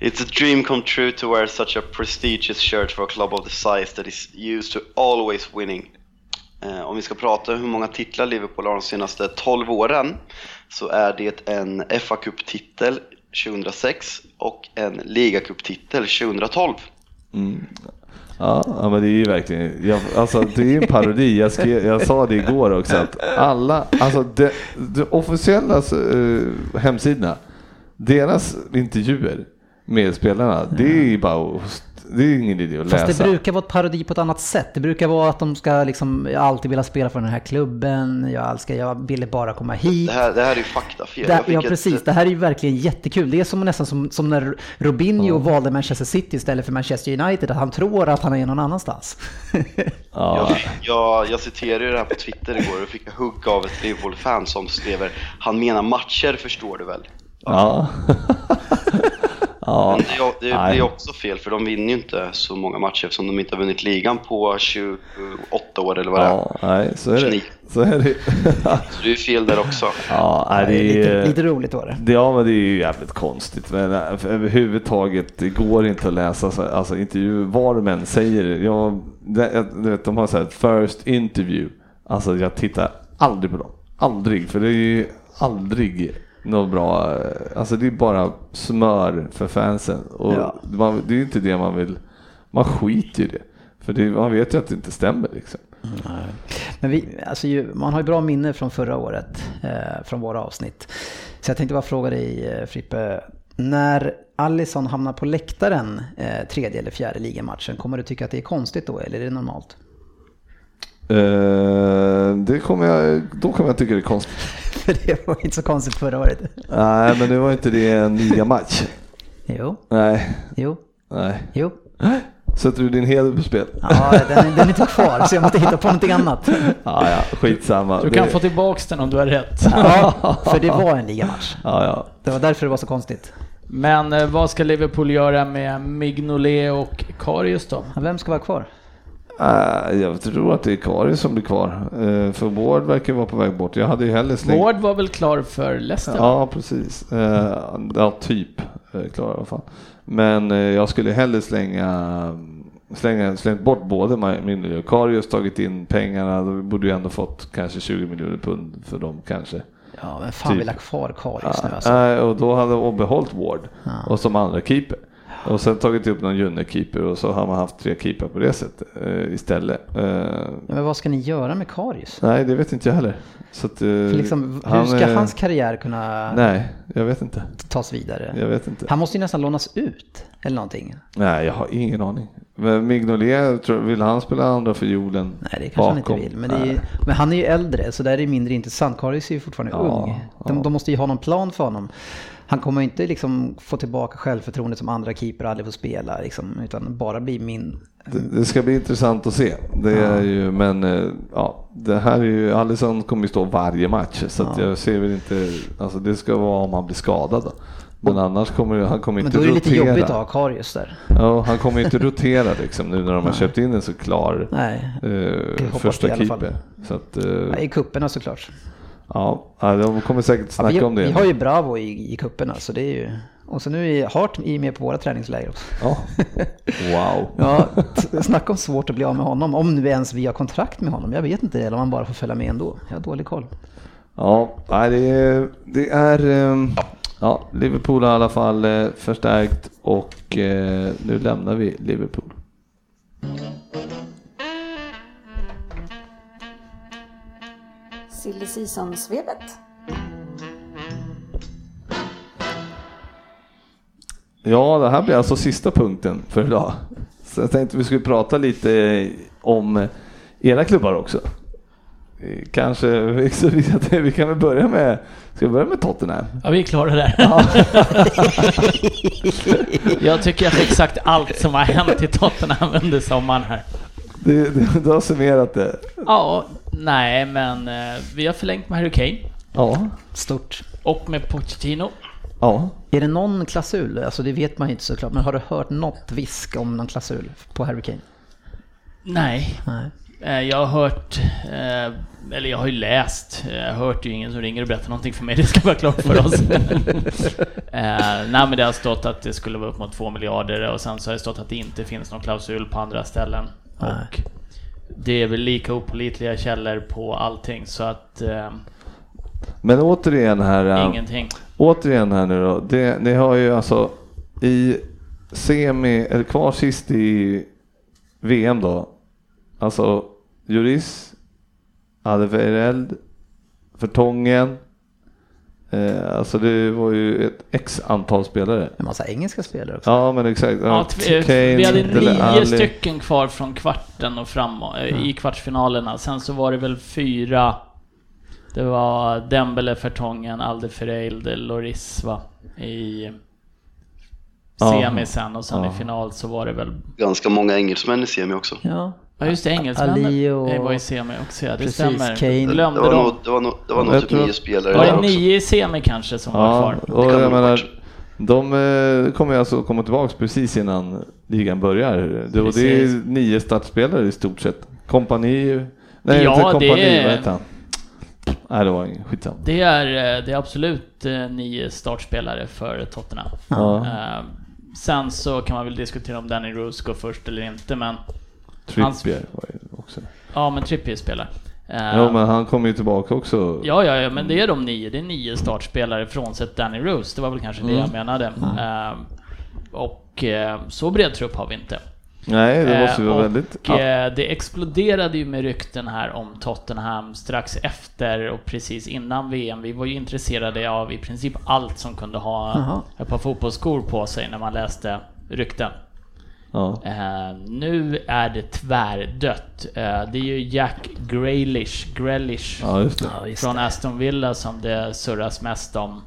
It's a dream come true to wear such a prestigious shirt for a club of the size that is used to always winning. Eh, om vi ska prata hur många titlar Liverpool har de senaste 12 åren så är det en fa Cup-titel 2006 och en ligacup-titel 2012. Mm. Ja, ja men det är ju verkligen, jag, alltså det är en parodi. Jag, skrev, jag sa det igår också att alla, alltså de, de officiella eh, hemsidorna, deras intervjuer med spelarna, det är ju bara att det är ingen idé att Fast läsa. det brukar vara ett parodi på ett annat sätt. Det brukar vara att de ska liksom, jag alltid vilja spela för den här klubben, jag, älskar, jag ville bara komma hit. Det här, det här är ju faktafel. Ja ett- precis, det här är ju verkligen jättekul. Det är som, nästan som, som när Robinho valde Manchester City istället för Manchester United, att han tror att han är någon annanstans. Ja, Jag, jag, jag citerade ju det här på Twitter igår och fick jag hugg av ett Liverpool-fan som skrev Han menar matcher förstår du väl? ja. ja. Men det, är- det, är också fel för de vinner ju inte så många matcher eftersom de inte har vunnit ligan på 28 år eller vad det är. ja, nej, så är det. 29. Så är det. Så det är fel där också. ja, nej, Det är lite, lite roligt var det. Det, ja, men det är ju jävligt konstigt. Men äh, överhuvudtaget, det går inte att läsa så- alltså, intervjuer, vad de än säger. Jag, det, jag- du vet, de har så här first interview. Alltså jag tittar aldrig på dem. Aldrig, för det är ju aldrig något bra. Alltså det är bara smör för fansen. Och Ja. man, det är inte det man vill. Man skiter i det. För det, man vet ju att det inte stämmer liksom. Men vi, alltså ju, man har ju bra minne från förra året, eh, från våra avsnitt. Så jag tänkte bara fråga dig eh, Frippe, när Allison hamnar på läktaren eh, tredje eller fjärde ligamatchen, kommer du tycka att det är konstigt då eller är det normalt? Eh, det kommer jag, då kommer jag tycka det är konstigt. För det var inte så konstigt förra året. Nej, men nu var inte det en ligamatch. Jo, Nej, jo, nej. jo. Sätter du din heder på spel? Ja, den, är- den är inte kvar så jag måste hitta på någonting annat. Ja, ja, skitsamma. Du kan det, få tillbaks den om du har rätt. Ja, för det var en ligamatch. Ja, ja. Det var därför det var så konstigt. Men eh, vad ska Liverpool göra med Mignolet och Karius då? Vem ska vara kvar? Äh, jag tror att det är Karius som blir kvar. Eh, För Ward verkar vara på väg bort. Jag hade ju hellre slängt... Ward var väl klar för Leicester? Ja, precis. Eh, Ja, typ klar i alla fall. Men jag skulle hellre slänga Slänga, slängt bort både min och Karius, tagit in pengarna, då borde ju ändå fått kanske 20 miljoner pund för dem kanske. Ja, men fan Typ. vill ha kvar Karius nu Ja, alltså. nej, och då hade och behållit Ward Ja. och som andra keeper. Och sen tagit upp någon Junne-keeper och så har man haft tre keeper på det sättet eh, istället. Eh, Men vad ska ni göra med Karius? nej, det vet inte jag heller. Så att, eh, liksom, hur han, ska hans karriär kunna Nej, jag vet inte. tas vidare? Jag vet inte. Han måste ju nästan lånas ut eller någonting. Nej, jag har ingen aning. Men Mignolet, vill han spela andra fiolen Nej, det kanske han inte bakom? vill. Men, är ju, men han är ju äldre, så där är det mindre intressant. Karius är ju fortfarande Ja, ung. De, ja. de måste ju ha någon plan för honom. Han kommer inte liksom få tillbaka självförtroendet som andra keeper aldrig får spela, liksom, utan bara bli min... Det, det ska bli intressant att se. Det är ju, men eh, ja, det här är ju, Alisson kommer ju stå varje match så Ja. jag ser väl inte, alltså det ska vara om han blir skadad då. Men annars kommer han kommer Men inte då är det lite rotera. jobbigt att ha Karius där. Ja, han kommer inte rotera liksom nu när de har köpt in en så klar Nej, eh, första i keeper. Så att, eh, i kupperna såklart. Ja, ja, de kommer säkert Ja, snacka vi, om det. vi har ju Bravo i, i kupperna så det är ju... Och så nu är Hart i med på våra träningsläger också. Ja. Wow. Ja, snacka om svårt att bli av med honom. Om nu ens vi har kontrakt med honom. Jag vet inte det, eller om han bara får följa med ändå. Jag har dålig koll. Ja, det är, det är ehm, ja, Liverpool har i alla fall eh, förstärkt och eh, nu lämnar vi Liverpool. Silly Season-svepet. Ja, det här blir alltså sista punkten för idag. Så jag tänkte vi skulle prata lite om era klubbar också. Kanske, så vi, att vi kan väl börja med, ska vi börja med Tottenham? Ja, vi är klara där. jag tycker jag fick sagt allt som har hänt i Tottenham under sommaren här. Det, det, du har summerat det. Ja, nej men eh, vi har förlängt med Harry Kane Ja, Stort. och med Pochettino. ja. Är det någon klausul? Alltså det vet man ju inte såklart. Men har du hört något visk om någon klausul på Harry Kane? Nej, Nej. eh, jag har hört, eh, eller jag har ju läst, eh, jag har hört ju ingen som ringer och berättar någonting för mig, det ska vara klart för oss. eh, nej men det har stått att det skulle vara upp mot 2 miljarder och sen så har det stått att det inte finns någon klausul på andra ställen. Nej. Och det är väl lika opolitliga källor på allting så att eh, Men återigen här. eh, ingenting. Återigen här nu då. Det, ni har ju alltså i semi, eller kvar sist i VM då. Alltså Juris, Adevereld, Vertongen, Eh, alltså det var ju ett x antal spelare. En massa engelska spelare också. Ja men exakt. Ja, Kane, vi hade nio Alli. stycken kvar från kvarten och framåt, eh, i kvartsfinalerna. Sen så var det väl fyra. Det var Dembele, Fertongen, Alderfereil, Loris va? I semi sen och sen Ja. i final så var det väl... Ganska många engelsmän i semi också. Ja. Ja just det, engelsmännen Ali och- var i semi också ja, det Precis, stämmer. Kane. Det Glömde var dem. nog, det var nog, det var nog typ tror- nio spelare Var det nio i semi kanske som var Ja, kvar? och Det jag menar, de eh, kommer alltså komma tillbaka precis innan ligan börjar. Det, och det är nio startspelare i stort sett. Kompani, nej Ja, inte det kompani, är- vad heter han? Nej det var ingen, skitsamma. Det är, eh, det är absolut eh, nio startspelare för Tottenham. Ja. Sen så kan man väl diskutera om Danny Rose går först eller inte, men Trippier var ju också. ja, men Trippier spelar. Eh, Ja men han kommer ju tillbaka också. Ja, ja, ja, men det är de nio. Det är nio startspelare frånsett Danny Rose. Det var väl kanske det Mm. jag menade. Eh, och eh, så bred trupp har vi inte. Nej det måste ju Eh, vara och, väldigt... Ja. eh, det exploderade ju med rykten här om Tottenham strax efter och precis innan VM. Vi var ju intresserade av i princip allt som kunde ha Jaha. ett par fotbollsskor på sig när man läste rykten. Ja. Eh, nu är det tvärdött. Eh, det är ju Jack Grealish, Grealish ja just det. Ja, just från det. Aston Villa som det surras mest om.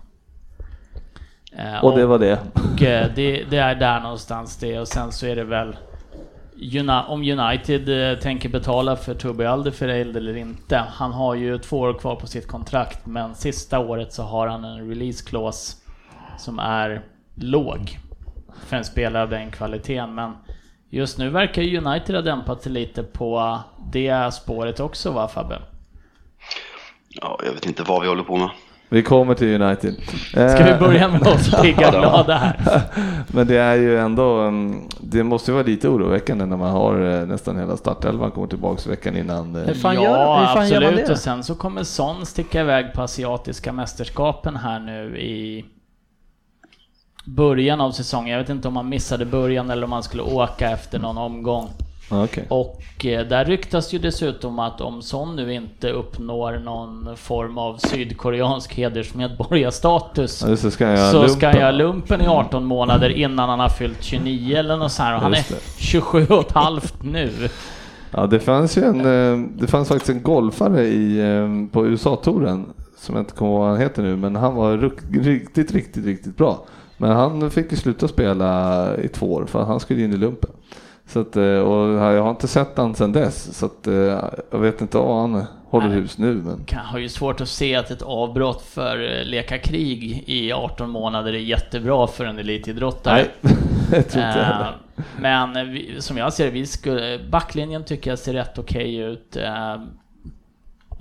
Eh, Och det var det. och, det, det är där någonstans det och sen så är det väl om United tänker betala för Toby Alderweireld eller inte. Han har ju två år kvar på sitt kontrakt men sista året så har han en release clause som är låg för en spelare av den kvaliteten. Men just nu verkar ju United ha dämpat sig lite på det spåret också va Fabbe? Ja, jag vet inte vad vi håller på med. Vi kommer till United. Ska vi Eh, börja med oss pigga glada här? Men det är ju ändå, mm, det måste ju vara lite oroväckande när man har eh, nästan hela startelvan kommer tillbaks veckan innan. eh, Hur fan ja, gör- hur fan gör man absolut. det? Och sen så kommer Son sticka iväg på asiatiska mästerskapen här nu i början av säsongen. Jag vet inte om han missade början eller om han skulle åka efter någon omgång. Ja, Okej. Och eh, där ryktas ju dessutom att om Son nu inte uppnår någon form av sydkoreansk hedersmedborgarstatus Ja, det, ska han göra så lumpen. lumpen i 18 månader innan han har fyllt 29 eller något sånt här. Och han är Just det. 27 och ett halvt nu. Ja, det fanns ju en, eh, det fanns faktiskt en golfare i, eh, på USA-touren som jag inte kommer ihåg vad han heter nu, men han var riktigt, riktigt, riktigt bra. Men han fick ju sluta spela i två år för han skulle in i lumpen. Så att, eh, och jag har inte sett han sedan dess, så att, eh, jag vet inte om han håller Nej. hus nu. Men... Kan- har ju svårt att se att ett avbrott för eh, leka krig i 18 månader är jättebra för en elitidrottare. Nej, det tror inte jag heller. Men som jag ser det, vi skulle, backlinjen tycker jag ser rätt okej ut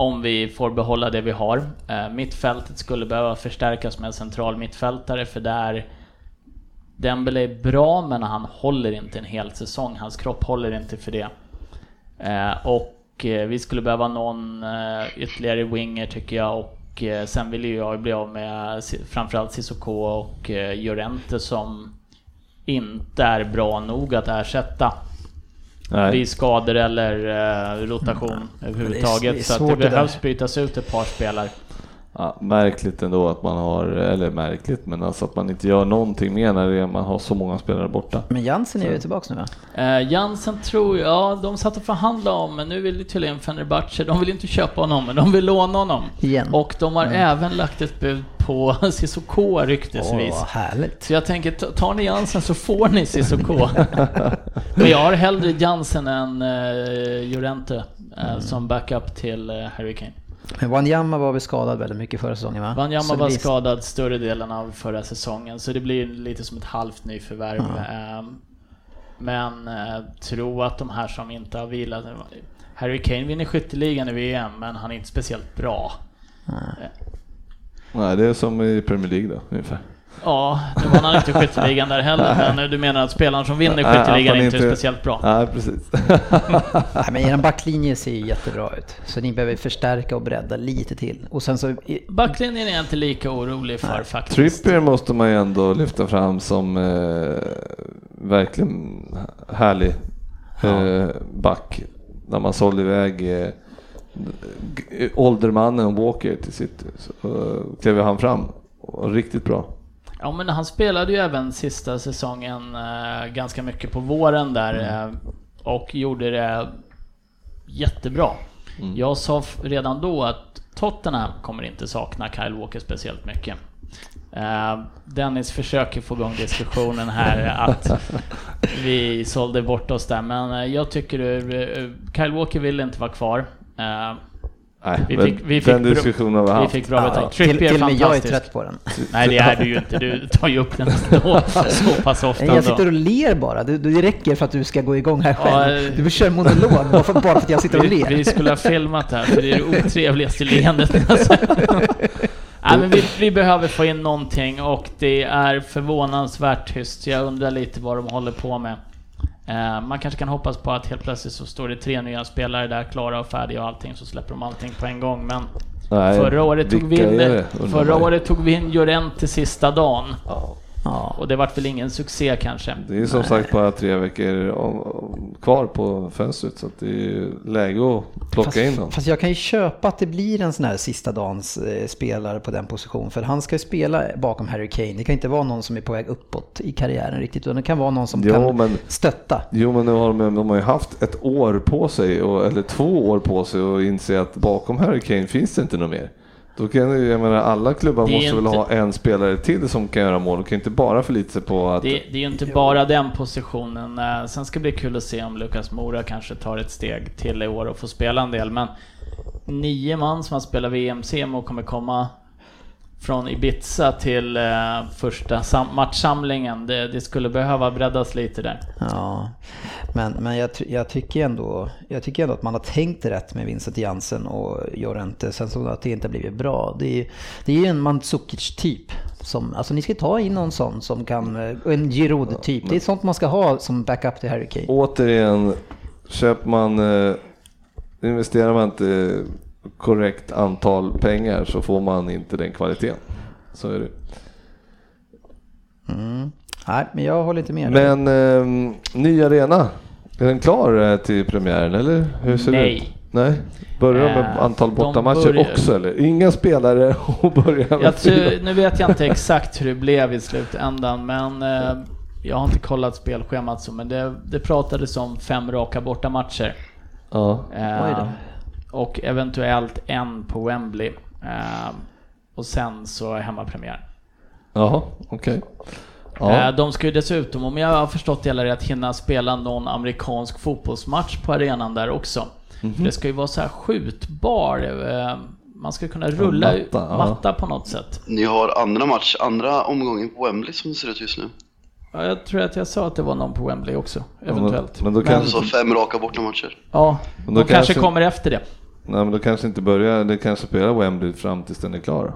om vi får behålla det vi har. Eh, mittfältet skulle behöva förstärkas med en central mittfältare för där Dembele är bra men han håller inte en hel säsong. Hans kropp håller inte för det. Eh, och eh, vi skulle behöva någon ytterligare winger tycker jag och sen vill ju jag bli av med framförallt Sissoko och Llorente som inte är bra nog att ersätta Nej. vid skador eller eh, rotation överhuvudtaget. det är så att svårt det det behövs bytas ut ett par spelare. Ja, märkligt ändå att man har, eller märkligt, men alltså att man inte gör någonting mer när man har så många spelare borta. Men Jansen är ju tillbaks nu va? Eh, Jansen tror jag, ja de satt och förhandlade om, men nu vill ju tydligen Fenerbahce, de vill inte köpa honom, men de vill låna honom. Igen. Och de har även lagt ett bud på Cissoko ryktesvis. Åh, härligt. Så jag tänker, ta- tar ni Jansen så får ni Cissoko. Men jag har hellre Jansen än uh, Llorente eh, som backup till uh, Harry Kane. Men Wanyama var väl skadad väldigt mycket förra säsongen va? Wanyama var blir- skadad större delen av förra säsongen, så det blir lite som ett halvt nyförvärv. Ehm, Men eh, tro att de här som inte har vilat... Harry Kane vinner skytteligan i VM, men han är inte speciellt bra. Nej, det är som i Premier League då, ungefär. Ja, nu vann han inte skytteligan där heller, men du menar att spelaren som vinner Nej, skytteligan inte är speciellt bra? Nej, precis. Nej, men er backlinje ser ju jättebra ut. Så ni behöver förstärka och bredda lite till. Och sen så... Backlinjen är jag inte lika orolig för faktiskt. Trippier måste man ju ändå lyfta fram som eh, verkligen härlig eh, back. När man sålde iväg eh, åldermannen Walker till City. Så uh, klev han fram. Riktigt bra. Ja men han spelade ju även sista säsongen eh, ganska mycket på våren där eh, och gjorde det jättebra. Jag sa redan då att Tottenham kommer inte sakna Kyle Walker speciellt mycket. Eh, Dennis försöker få igång diskussionen här att vi sålde bort oss där men eh, jag tycker eh, Kyle Walker vill inte vara kvar. Eh, Nej, Vi fick- vi fick den bra- diskussionen har vi vi haft. fick bra betalt. till, till och med jag är trött på den. Nej det är du ju inte, du tar ju upp den så, så pass ofta Jag sitter och ler bara. Det, det räcker för att du ska gå igång här själv. Ja, Du kör monolog bara för, bara för att jag sitter och Vi, ler. vi skulle ha filmat det här, för det är det otrevligaste leendet. Alltså. Nej, men vi, vi behöver få in någonting och det är förvånansvärt tyst. Jag undrar lite vad de håller på med. Eh, man kanske kan hoppas på att helt plötsligt så står det tre nya spelare där klara och färdiga och allting, så släpper de allting på en gång. Men Nej, förra året tog vi in, förra året tog vi in Llorente sista dagen. Ja. Ja. Och det vart väl ingen succé kanske. Det är som sagt bara tre veckor kvar på fönstret så att det är läge att plocka Fast, in dem. fast jag kan ju köpa att det blir en sån här sista dagens eh, spelare på den positionen. För han ska ju spela bakom Harry Kane. Det kan inte vara någon som är på väg uppåt i karriären riktigt. Utan det kan vara någon som Jo, kan men- stötta. Jo men nu har de, de har ju haft ett år på sig, och, eller två år på sig och inse att bakom Harry Kane finns det inte något mer. Då kan ju, jag menar alla klubbar måste väl inte- ha en spelare till som kan göra mål. De kan inte bara förlita sig på att... Det, det är ju inte bara den positionen. Eh, Sen ska det bli kul att se om Lukas Mora kanske tar ett steg till i år och får spela en del. Men nio man som har spelat VM-CM och kommer komma från Ibiza till eh, första sam- matchsamlingen. Det, det skulle behöva breddas lite där. Ja, men, men jag, jag, tycker ändå, jag tycker ändå att man har tänkt rätt med Vincent Jansen och Jorente. Sen så att det inte blivit bra. Det är ju det är en Mandzukic-typ. Som, alltså ni ska ta in någon sån som kan, eh, en Giroud-typ. Det är sånt man ska ha som backup till Harry Kane. Återigen, köper man... Eh, investerar man inte korrekt antal pengar så får man inte den kvaliteten. Så är det. Mm. Nej, men jag håller inte med. Men eh, ny arena, är den klar eh, till premiären eller hur ser det Nej. ut? Nej. Börjar de med Eh, antal bortamatcher börjar- också eller? Inga spelare och börjar med Jag tror, nu vet jag inte exakt hur det blev i slutändan, men eh, jag har inte kollat spelschemat så, men det, det pratades om fem raka bortamatcher. Ja. Eh, Oj då. Och eventuellt en på Wembley. Eh, och sen så hemmapremiär. Jaha, okej. Ja. Eh, de ska ju dessutom, om jag har förstått det hela rätt, hinna spela någon amerikansk fotbollsmatch på arenan där också. Mhm. För det ska ju vara så här skjutbar, eh, man ska kunna rulla matta, ja. matta på något sätt. Ni har andra match, andra omgången på Wembley som det ser ut just nu. Ja, jag tror att jag sa att det var någon på Wembley också, eventuellt. men då kan- men, Så fem raka bortamatcher. ja, Men de då kanske kanske- kommer efter det. Nej men då kanske inte börjar, det kanske spelar Wembley fram tills den är klar.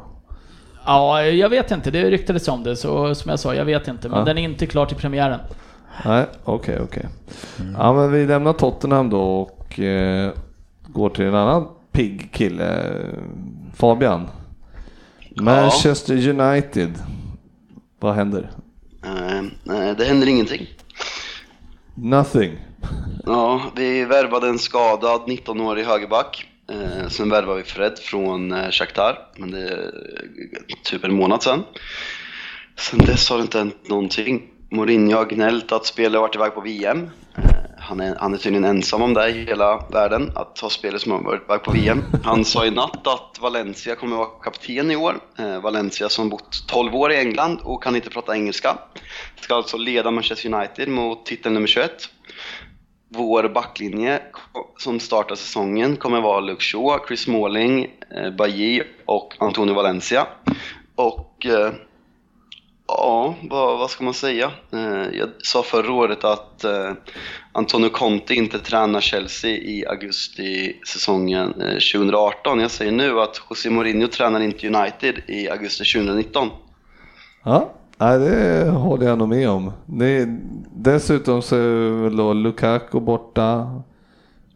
Ja, jag vet inte, det ryktades om det, så som jag sa, jag vet inte. Men Ja. den är inte klar till premiären. Nej, okej, okej. Ja, men vi lämnar Tottenham då och eh, går till en annan pigg kille. Fabian. Manchester United. Vad händer? Eh, nej, det händer ingenting. Nothing. Ja, vi värvade en skadad 19-årig högerback. Eh, sen värvade vi Fred från eh, Shakhtar, men det är typ en månad sedan. Sen dess har det inte hänt någonting. Mourinho har gnällt att spelare varit iväg på VM. Han, är, han är tydligen ensam om det i hela världen, att ha spelare som har varit iväg på VM. Han sa i natt att Valencia kommer vara kapten i år. Eh, Valencia som bott 12 år i England och kan inte prata engelska. Ska alltså leda Manchester United mot titel nummer 21 vår backlinje som startar säsongen kommer vara Luke Shaw, Chris Smalling, eh, Bailly och Antonio Valencia. Och eh, ja, vad, vad ska man säga? Eh, jag sa förra året att eh, Antonio Conte inte tränar Chelsea i augusti säsongen eh, 2018. Jag säger nu att José Mourinho tränar inte United i augusti 2019. Ja, det håller jag nog med om. Dessutom så är väl då Lukaku borta.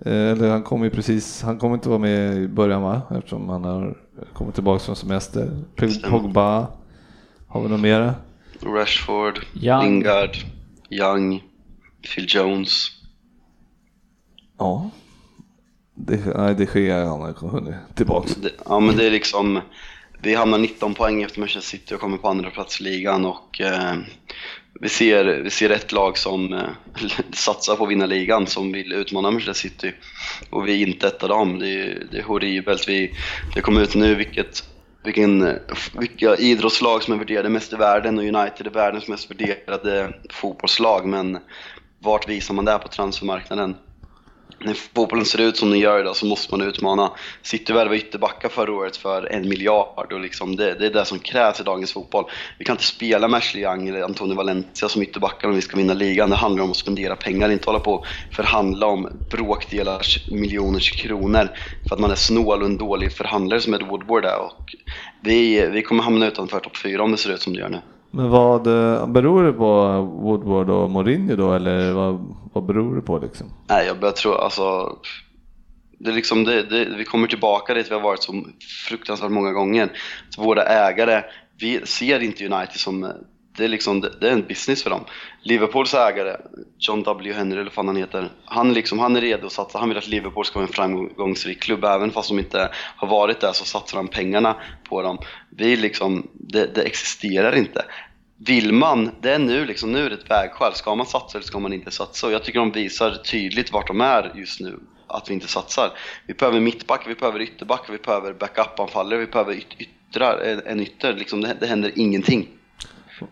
Eller han kommer ju precis, han kommer inte vara med i början va? Eftersom han har kommit tillbaka från semester. Pogba. Har vi något mer? Rashford, Young. Lingard, Young, Phil Jones. Ja. Det, nej, det sker han har hunnit tillbaka. Det, ja, men det är liksom, vi hamnar 19 poäng efter Manchester City och kommer på andra plats i ligan och eh, vi, ser, vi ser ett lag som eh, satsar på att vinna ligan som vill utmana Manchester City och vi är inte ett av dem. Det är, det är horribelt. Vi, det kom ut nu vilket vilken, vilka idrottslag som är värderade mest i världen och United är världens mest värderade fotbollslag men vart visar man det på transfermarknaden? När fotbollen ser ut som den gör idag så måste man utmana. City värvade ytterbackar förra året för en miljard och liksom det, det, är det som krävs i dagens fotboll. Vi kan inte spela med Ashley Young eller Antonio Valencia som ytterbackar om vi ska vinna ligan. Det handlar om att spendera pengar, inte hålla på och förhandla om bråkdelars miljoners kronor för att man är snål och en dålig förhandlare som Ed Woodward är. Och vi, vi kommer hamna utanför topp 4 om det ser ut som det gör nu. Men vad eh, beror det på Woodward och Mourinho då eller vad, vad beror det på liksom? Nej, jag börjar tro, alltså det är liksom det, det, vi kommer tillbaka dit vi har varit så fruktansvärt många gånger. Så våra ägare, vi ser inte United som, eh, det är, liksom, det, är en business för dem. Liverpools ägare, John W Henry eller vad han heter, han, liksom, han är redo att satsa, han vill att Liverpool ska vara en framgångsrik klubb. Även fast de inte har varit där så satsar han pengarna på dem. Vi liksom, det, det existerar inte vill man, det är nu liksom, nu är det ett vägskäl. Ska man satsa eller ska man inte satsa? Och jag tycker de visar tydligt vart de är just nu, att vi inte satsar. Vi behöver mittback, vi behöver ytterback, vi behöver backup-anfallare, vi behöver yt yttrar, en ytter. Liksom, det, det händer ingenting.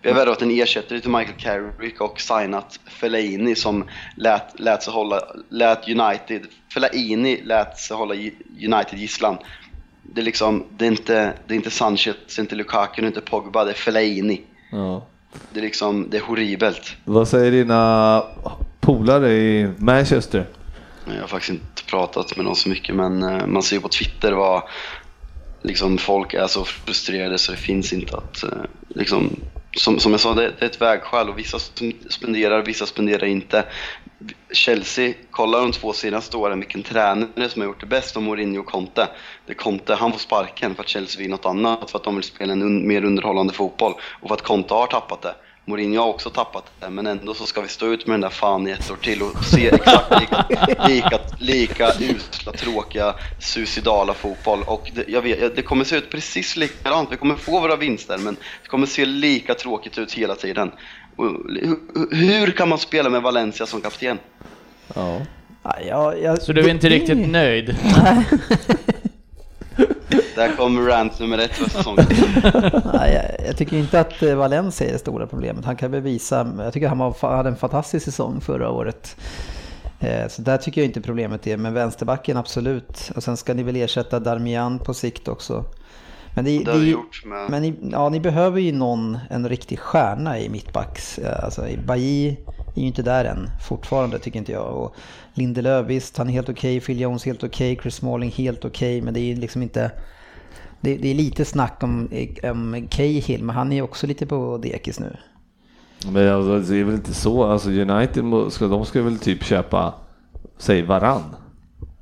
Vi har värvat en ersättare till Michael Carrick och signat Fellaini som lät, lät, sig hålla, lät United, Fellaini lät sig hålla United gisslan. Det är liksom, det är inte, det är inte Sanchez, det är inte Lukaku, det är inte Pogba, det är Fellaini. Ja. Det är liksom, det är horribelt. Vad säger dina polare i Manchester? Jag har faktiskt inte pratat med dem så mycket men eh, man ser ju på Twitter vad liksom folk är så frustrerade så det finns inte att eh, liksom, som, som jag sa, det, det är ett vägskäl och vissa spenderar, vissa spenderar inte. Chelsea, kolla de två senaste åren vilken tränare som har gjort det bäst, om Mourinho och Conte. Det Conte, han får sparken för att Chelsea vill något annat, för att de vill spela en un, mer underhållande fotboll och för att Conte har tappat det. Mourinho har också tappat det, men ändå så ska vi stå ut med den där fan i ett år till och se exakt lika, lika, lika usla, tråkiga, suicidala fotboll. Och det, jag vet, det kommer se ut precis likadant, vi kommer få våra vinster, men det kommer se lika tråkigt ut hela tiden. Hur kan man spela med Valencia som kapten? Ja. ja jag, så du är inte riktigt nöjd? Där kommer rant nummer ett för säsongen. Nej, jag, jag, tycker inte att eh, Valencia är det stora problemet. Han kan bevisa, jag tycker han hade en fantastisk säsong förra året. Eh, så där tycker jag inte problemet är, men vänsterbacken absolut. Och sen ska ni väl ersätta Darmian på sikt också. Men, det, det, det gjort med... men ni, ja, ni behöver ju någon, en riktig stjärna i mittbacks. Eh, alltså, Bailly är ju inte där än, fortfarande tycker inte jag. Och Lindelöf, visst han är helt okej, okay. Phil Jones helt okej, okay. Chris Smalling helt okej, okay. men det är liksom inte... Det, det, är lite snack om, om Cahill, men han är ju också lite på dekis nu. Men alltså, det är väl inte så, alltså United, ska, de ska väl typ köpa, säg varann?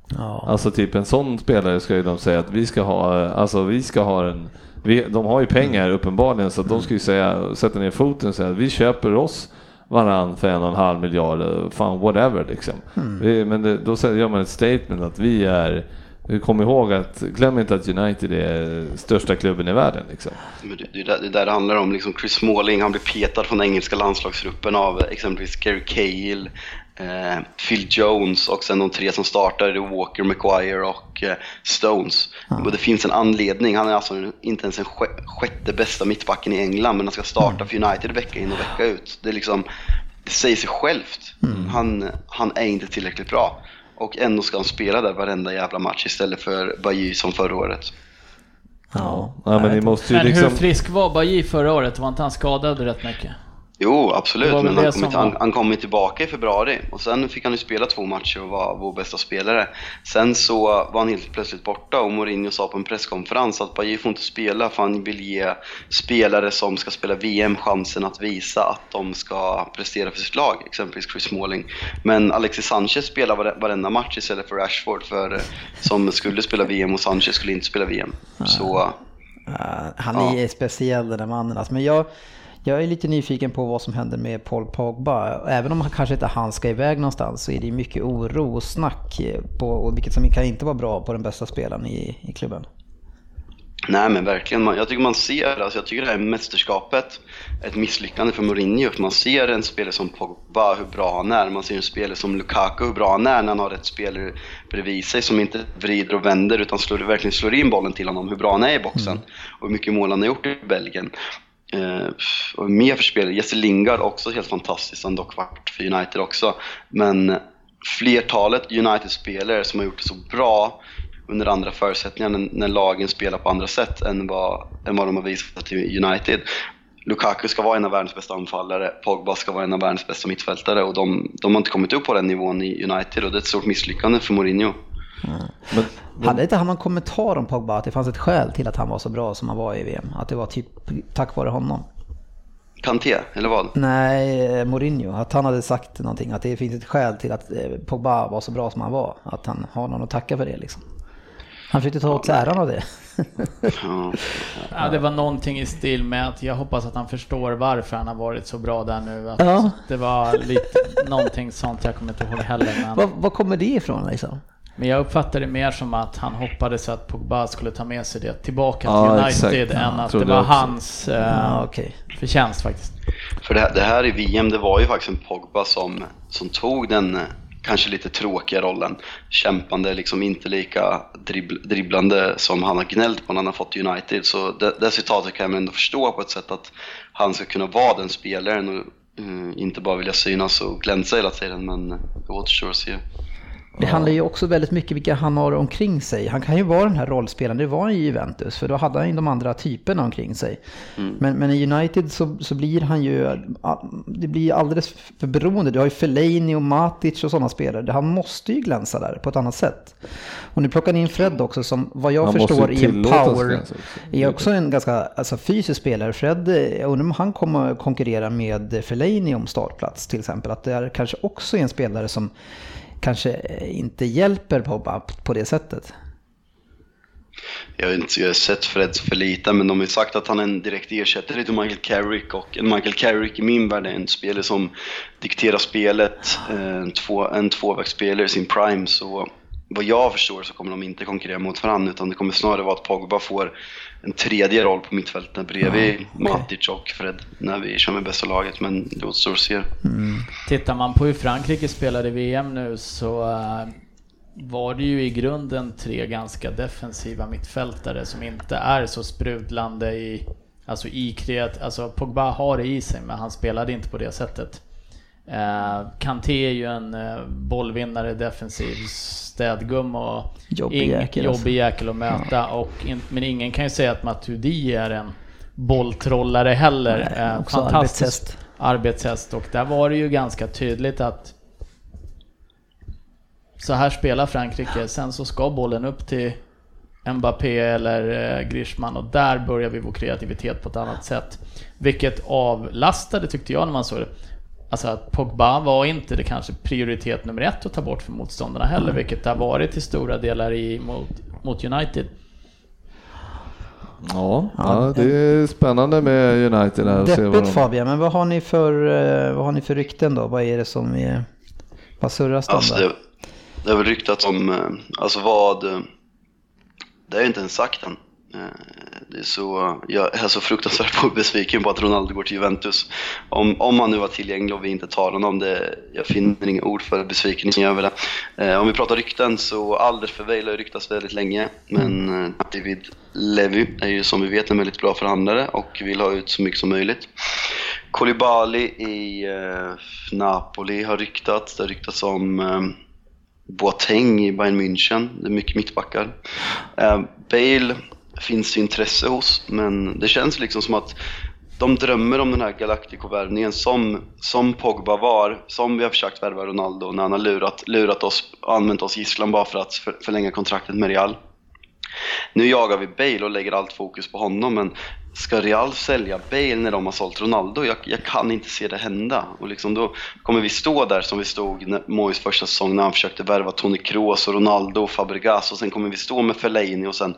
Ja. Alltså typ en sån spelare ska ju de säga att vi ska ha, alltså vi ska ha en, vi, de har ju pengar uppenbarligen så de ska ju säga, sätta ner foten och säga att vi köper oss varann för en och en halv miljard, fan whatever liksom. Mm. Vi, men det, då gör man ett statement att vi är Kom ihåg att, glöm inte att United är största klubben i världen. Liksom. Men det, det, är där, det där det handlar om. Liksom Chris Smalling, han blir petad från engelska landslagsgruppen av exempelvis Gary Cahill, eh, Phil Jones och sen de tre som startade, Walker, Maguire och eh, Stones. Mm. Och det finns en anledning, han är alltså inte ens en sjätte bästa mittbacken i England men han ska starta mm. för United vecka in och vecka ut. Det, är liksom, det säger sig självt. Mm. Han, han är inte tillräckligt bra. Och ändå ska han spela där varenda jävla match istället för Bajy som förra året. Ja, ja men, ni måste ju men liksom... hur frisk var Bajy förra året? Var inte han skadad rätt mycket? Jo, absolut, men han kom, han, han kom tillbaka i februari och sen fick han ju spela två matcher och var vår bästa spelare. Sen så var han helt plötsligt borta och Mourinho sa på en presskonferens att Bajy får inte spela för han vill ge spelare som ska spela VM chansen att visa att de ska prestera för sitt lag, exempelvis Chris Smalling. Men Alexis Sanchez spelar varenda match istället för Rashford för, som skulle spela VM och Sanchez skulle inte spela VM. Så, uh, han är ja. speciell den där mannen alltså. Men jag Jag är lite nyfiken på vad som händer med Paul Pogba. Även om han kanske inte han ska iväg någonstans så är det mycket oro och snack, på, vilket som kan inte vara bra på den bästa spelaren i, i klubben. Nej men verkligen, jag tycker man ser, alltså jag tycker det här mästerskapet ett misslyckande för Mourinho. För man ser en spelare som Pogba, hur bra han är. Man ser en spelare som Lukaku, hur bra han är när han har rätt spelare bredvid sig som inte vrider och vänder utan slår, verkligen slår in bollen till honom, hur bra han är i boxen. Mm. Och hur mycket mål han har gjort i Belgien. Uh, och mer för spelare, Jesse Lingard också helt fantastiskt, han dock varit för United också. Men flertalet United-spelare som har gjort det så bra under andra förutsättningar när, när lagen spelar på andra sätt än vad, än vad de har visat till United. Lukaku ska vara en av världens bästa anfallare, Pogba ska vara en av världens bästa mittfältare och de, de har inte kommit upp på den nivån i United och det är ett stort misslyckande för Mourinho. Men, men... Hade inte han någon kommentar om Pogba, att det fanns ett skäl till att han var så bra som han var i VM? Att det var typ tack vare honom? Kanté, eller vad? Nej, Mourinho. Att han hade sagt någonting, att det finns ett skäl till att eh, Pogba var så bra som han var. Att han har någon att tacka för det liksom. Han försökte ta åt sig äran av det. ja, det var någonting i stil med att jag hoppas att han förstår varför han har varit så bra där nu. Att ja. Det var lite någonting sånt, jag kommer inte ihåg heller. Men... Var, var kommer det ifrån liksom? Men jag uppfattar det mer som att han hoppades att Pogba skulle ta med sig det tillbaka till ja, United exakt. än att det var också. hans eh, ja, okay. förtjänst faktiskt. För det här, det här i VM, det var ju faktiskt en Pogba som, som tog den kanske lite tråkiga rollen. Kämpande, liksom inte lika dribbl dribblande som han har gnällt på när han har fått United. Så det, det citatet kan man ändå förstå på ett sätt att han ska kunna vara den spelaren och uh, inte bara vilja synas och glänsa hela tiden. Men det återstår att se. Det handlar ju också väldigt mycket vilka han har omkring sig. Han kan ju vara den här rollspelaren, det var han i Juventus, för då hade han ju de andra typerna omkring sig. Mm. Men, men, i United så, så blir han ju, det blir alldeles för beroende. Du har ju Fellaini och Matic och sådana spelare. Han måste ju glänsa där på ett annat sätt. Och nu plockar ni in Fred också som, vad jag han förstår, är en power, är också en ganska alltså, fysisk spelare. Fred, jag undrar om han kommer konkurrera med Fellaini om startplats till exempel. Att det är kanske också är en spelare som kanske eh, inte hjälper Pogba på det sättet. Jag har inte sett Fred för lite, men de har ju sagt att han är en direkt ersättare till Michael Carrick och en Michael Carrick i min värld är en spelare som dikterar spelet, eh, en, två, en tvåvägsspelare i sin prime. Så vad jag förstår så kommer de inte konkurrera mot varandra utan det kommer snarare vara att Pogba får en tredje roll på mittfältet bredvid mm, okay. Matic och Fred när vi kör med bästa laget, men det återstår att se. Mm. Tittar man på hur Frankrike spelade VM nu så uh, var det ju i grunden tre ganska defensiva mittfältare som inte är så sprudlande i Alltså i kreat, alltså Pogba har det i sig men han spelade inte på det sättet. Uh, Kanté är ju en uh, bollvinnare, defensiv städgum och jobbig jäkel, jobbig alltså. jäkel att möta. Ja. Och in, men ingen kan ju säga att Matuidi är en bolltrollare heller. Nej, eh, Fantastisk arbetshäst. arbetshäst. Och där var det ju ganska tydligt att så här spelar Frankrike. Sen så ska bollen upp till Mbappé eller eh, Griezmann och där börjar vi vår kreativitet på ett annat sätt. Vilket avlastade tyckte jag när man såg det. Alltså att Pogba var inte det kanske prioritet nummer ett att ta bort för motståndarna heller, mm. vilket det har varit till stora delar i, mot, mot United. Ja, ja, det är spännande med United. Här Deppigt de... Fabian, men vad har, ni för, eh, vad har ni för rykten då? Vad är det som är... Vad surras det alltså, det, det har väl ryktats om, eh, alltså vad... Det är inte ens sagt än. Eh, det är så, jag är så fruktansvärt besviken på att Ronaldo går till Juventus. Om, om han nu var tillgänglig och vi inte tar honom, det, jag finner inga ord för besvikelsen över det. Eh, om vi pratar rykten så Alders Verweil har ryktats väldigt länge, men eh, David Levy är ju som vi vet en väldigt bra förhandlare och vill ha ut så mycket som möjligt. Koulibaly i eh, Napoli har ryktats, det har ryktats om eh, Boateng i Bayern München, det är mycket mittbackar. Eh, Bale finns det intresse hos, men det känns liksom som att de drömmer om den här Galactico-värvningen som, som Pogba var, som vi har försökt värva Ronaldo när han har lurat, lurat oss och använt oss gisslan bara för att förlänga kontraktet med Real. Nu jagar vi Bale och lägger allt fokus på honom, men ska Real sälja Bale när de har sålt Ronaldo? Jag, jag kan inte se det hända. Och liksom då kommer vi stå där som vi stod Mois första säsong när han försökte värva Toni Kroos och Ronaldo och Fabregas och sen kommer vi stå med Fellaini och sen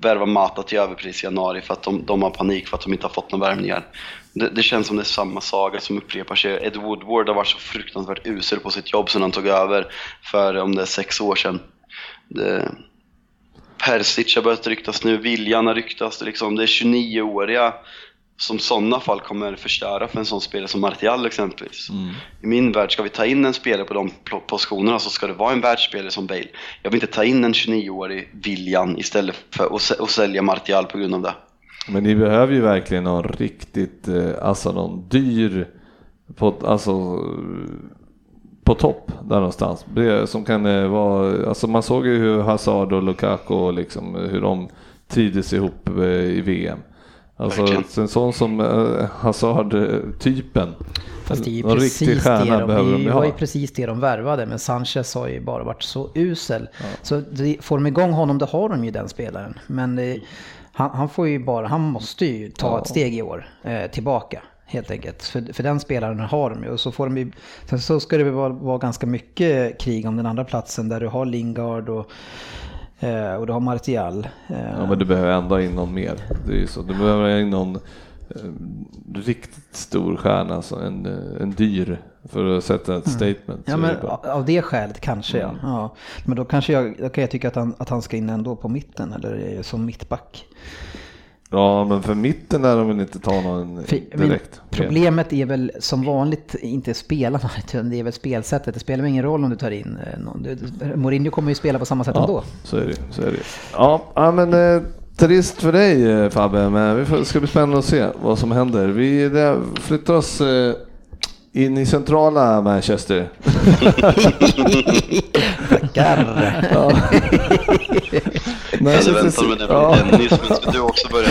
värva Mata till överpris i januari för att de, de har panik för att de inte har fått några värvningar. Det, det känns som det är samma saga som upprepar sig. Ed Woodward har varit så fruktansvärt usel på sitt jobb sedan han tog över för om det är sex år sedan. Det, Persic har börjat ryktas nu, Viljan har ryktats. Liksom, det är 29-åriga som sådana fall kommer förstöra för en sån spelare som Martial exempelvis. Mm. I min värld, ska vi ta in en spelare på de positionerna så ska det vara en världsspelare som Bale. Jag vill inte ta in en 29-årig William istället för att sä- att sälja Martial på grund av det. Men ni behöver ju verkligen någon riktigt, eh, alltså någon dyr, på, alltså på topp där någonstans. Som kan eh, vara, alltså man såg ju hur Hazard och Lukaku liksom hur de trivdes ihop eh, i VM. Alltså Verkligen. en sån som eh, Hazard-typen. Fast det är ju Någon precis det de, behöver de det var ju precis det de värvade, men Sanchez har ju bara varit så usel. Så det, får de igång honom, då har de ju den spelaren. Men det, han, han får ju bara, han måste ju ta ett steg i år eh, tillbaka. Helt enkelt. För, för den spelaren har de ju. Och så, får de ju, sen så ska det väl vara, vara ganska mycket krig om den andra platsen där du har Lingard och, eh, och du har Martial. Eh, Ja men du behöver ändå in någon mer. Det är ju så. Du behöver in någon eh, riktigt stor stjärna, alltså en, eh, en dyr för att sätta ett statement. Mm. Ja, så är men det av det skälet kanske ja. ja. Men då kanske jag, då kan jag tycka att han, att han ska in ändå på mitten eller som mittback. Ja men för mitten där de vill inte ta någon direkt. problemet är väl som vanligt inte spelarna, utan det är väl spelsättet. Det spelar ingen roll om du tar in eh, någon. Mourinho kommer ju spela på samma sätt ändå. Ja, så är det. Så är det. Ja, men eh, trist för dig eh, Fabbe, men vi får, ska bli spännande att se vad som händer. Vi det, flyttar oss in i centrala Manchester. Tackar. Ja. Jag hade väntat mig det Ja. från Dennis, men ska du också börja?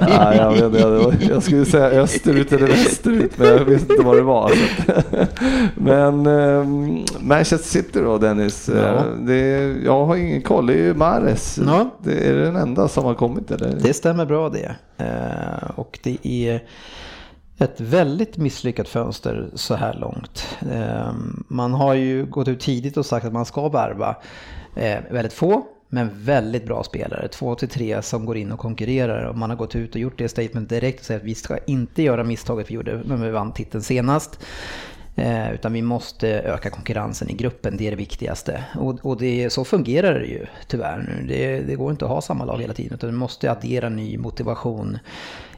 Ja, jag, vet, jag, jag skulle säga österut eller västerut, men jag visste inte vad det var. Men eh, Manchester City då Dennis, eh, Ja. det, jag har ingen koll. Det är ju Mares. Ja. Det är den enda som har kommit eller? Det stämmer bra det. Eh, Och det är ett väldigt misslyckat fönster så här långt. Ehm, man har ju gått ut tidigt och sagt att man ska värva eh, väldigt få men väldigt bra spelare. Två till tre som går in och konkurrerar. Och man har gått ut och gjort det statement direkt och sagt att vi ska inte göra misstaget vi gjorde när vi vann titeln senast. Eh, utan vi måste öka konkurrensen i gruppen, det är det viktigaste. Och, och det, så fungerar det ju tyvärr nu. Det, det går inte att ha samma lag hela tiden utan du måste addera ny motivation,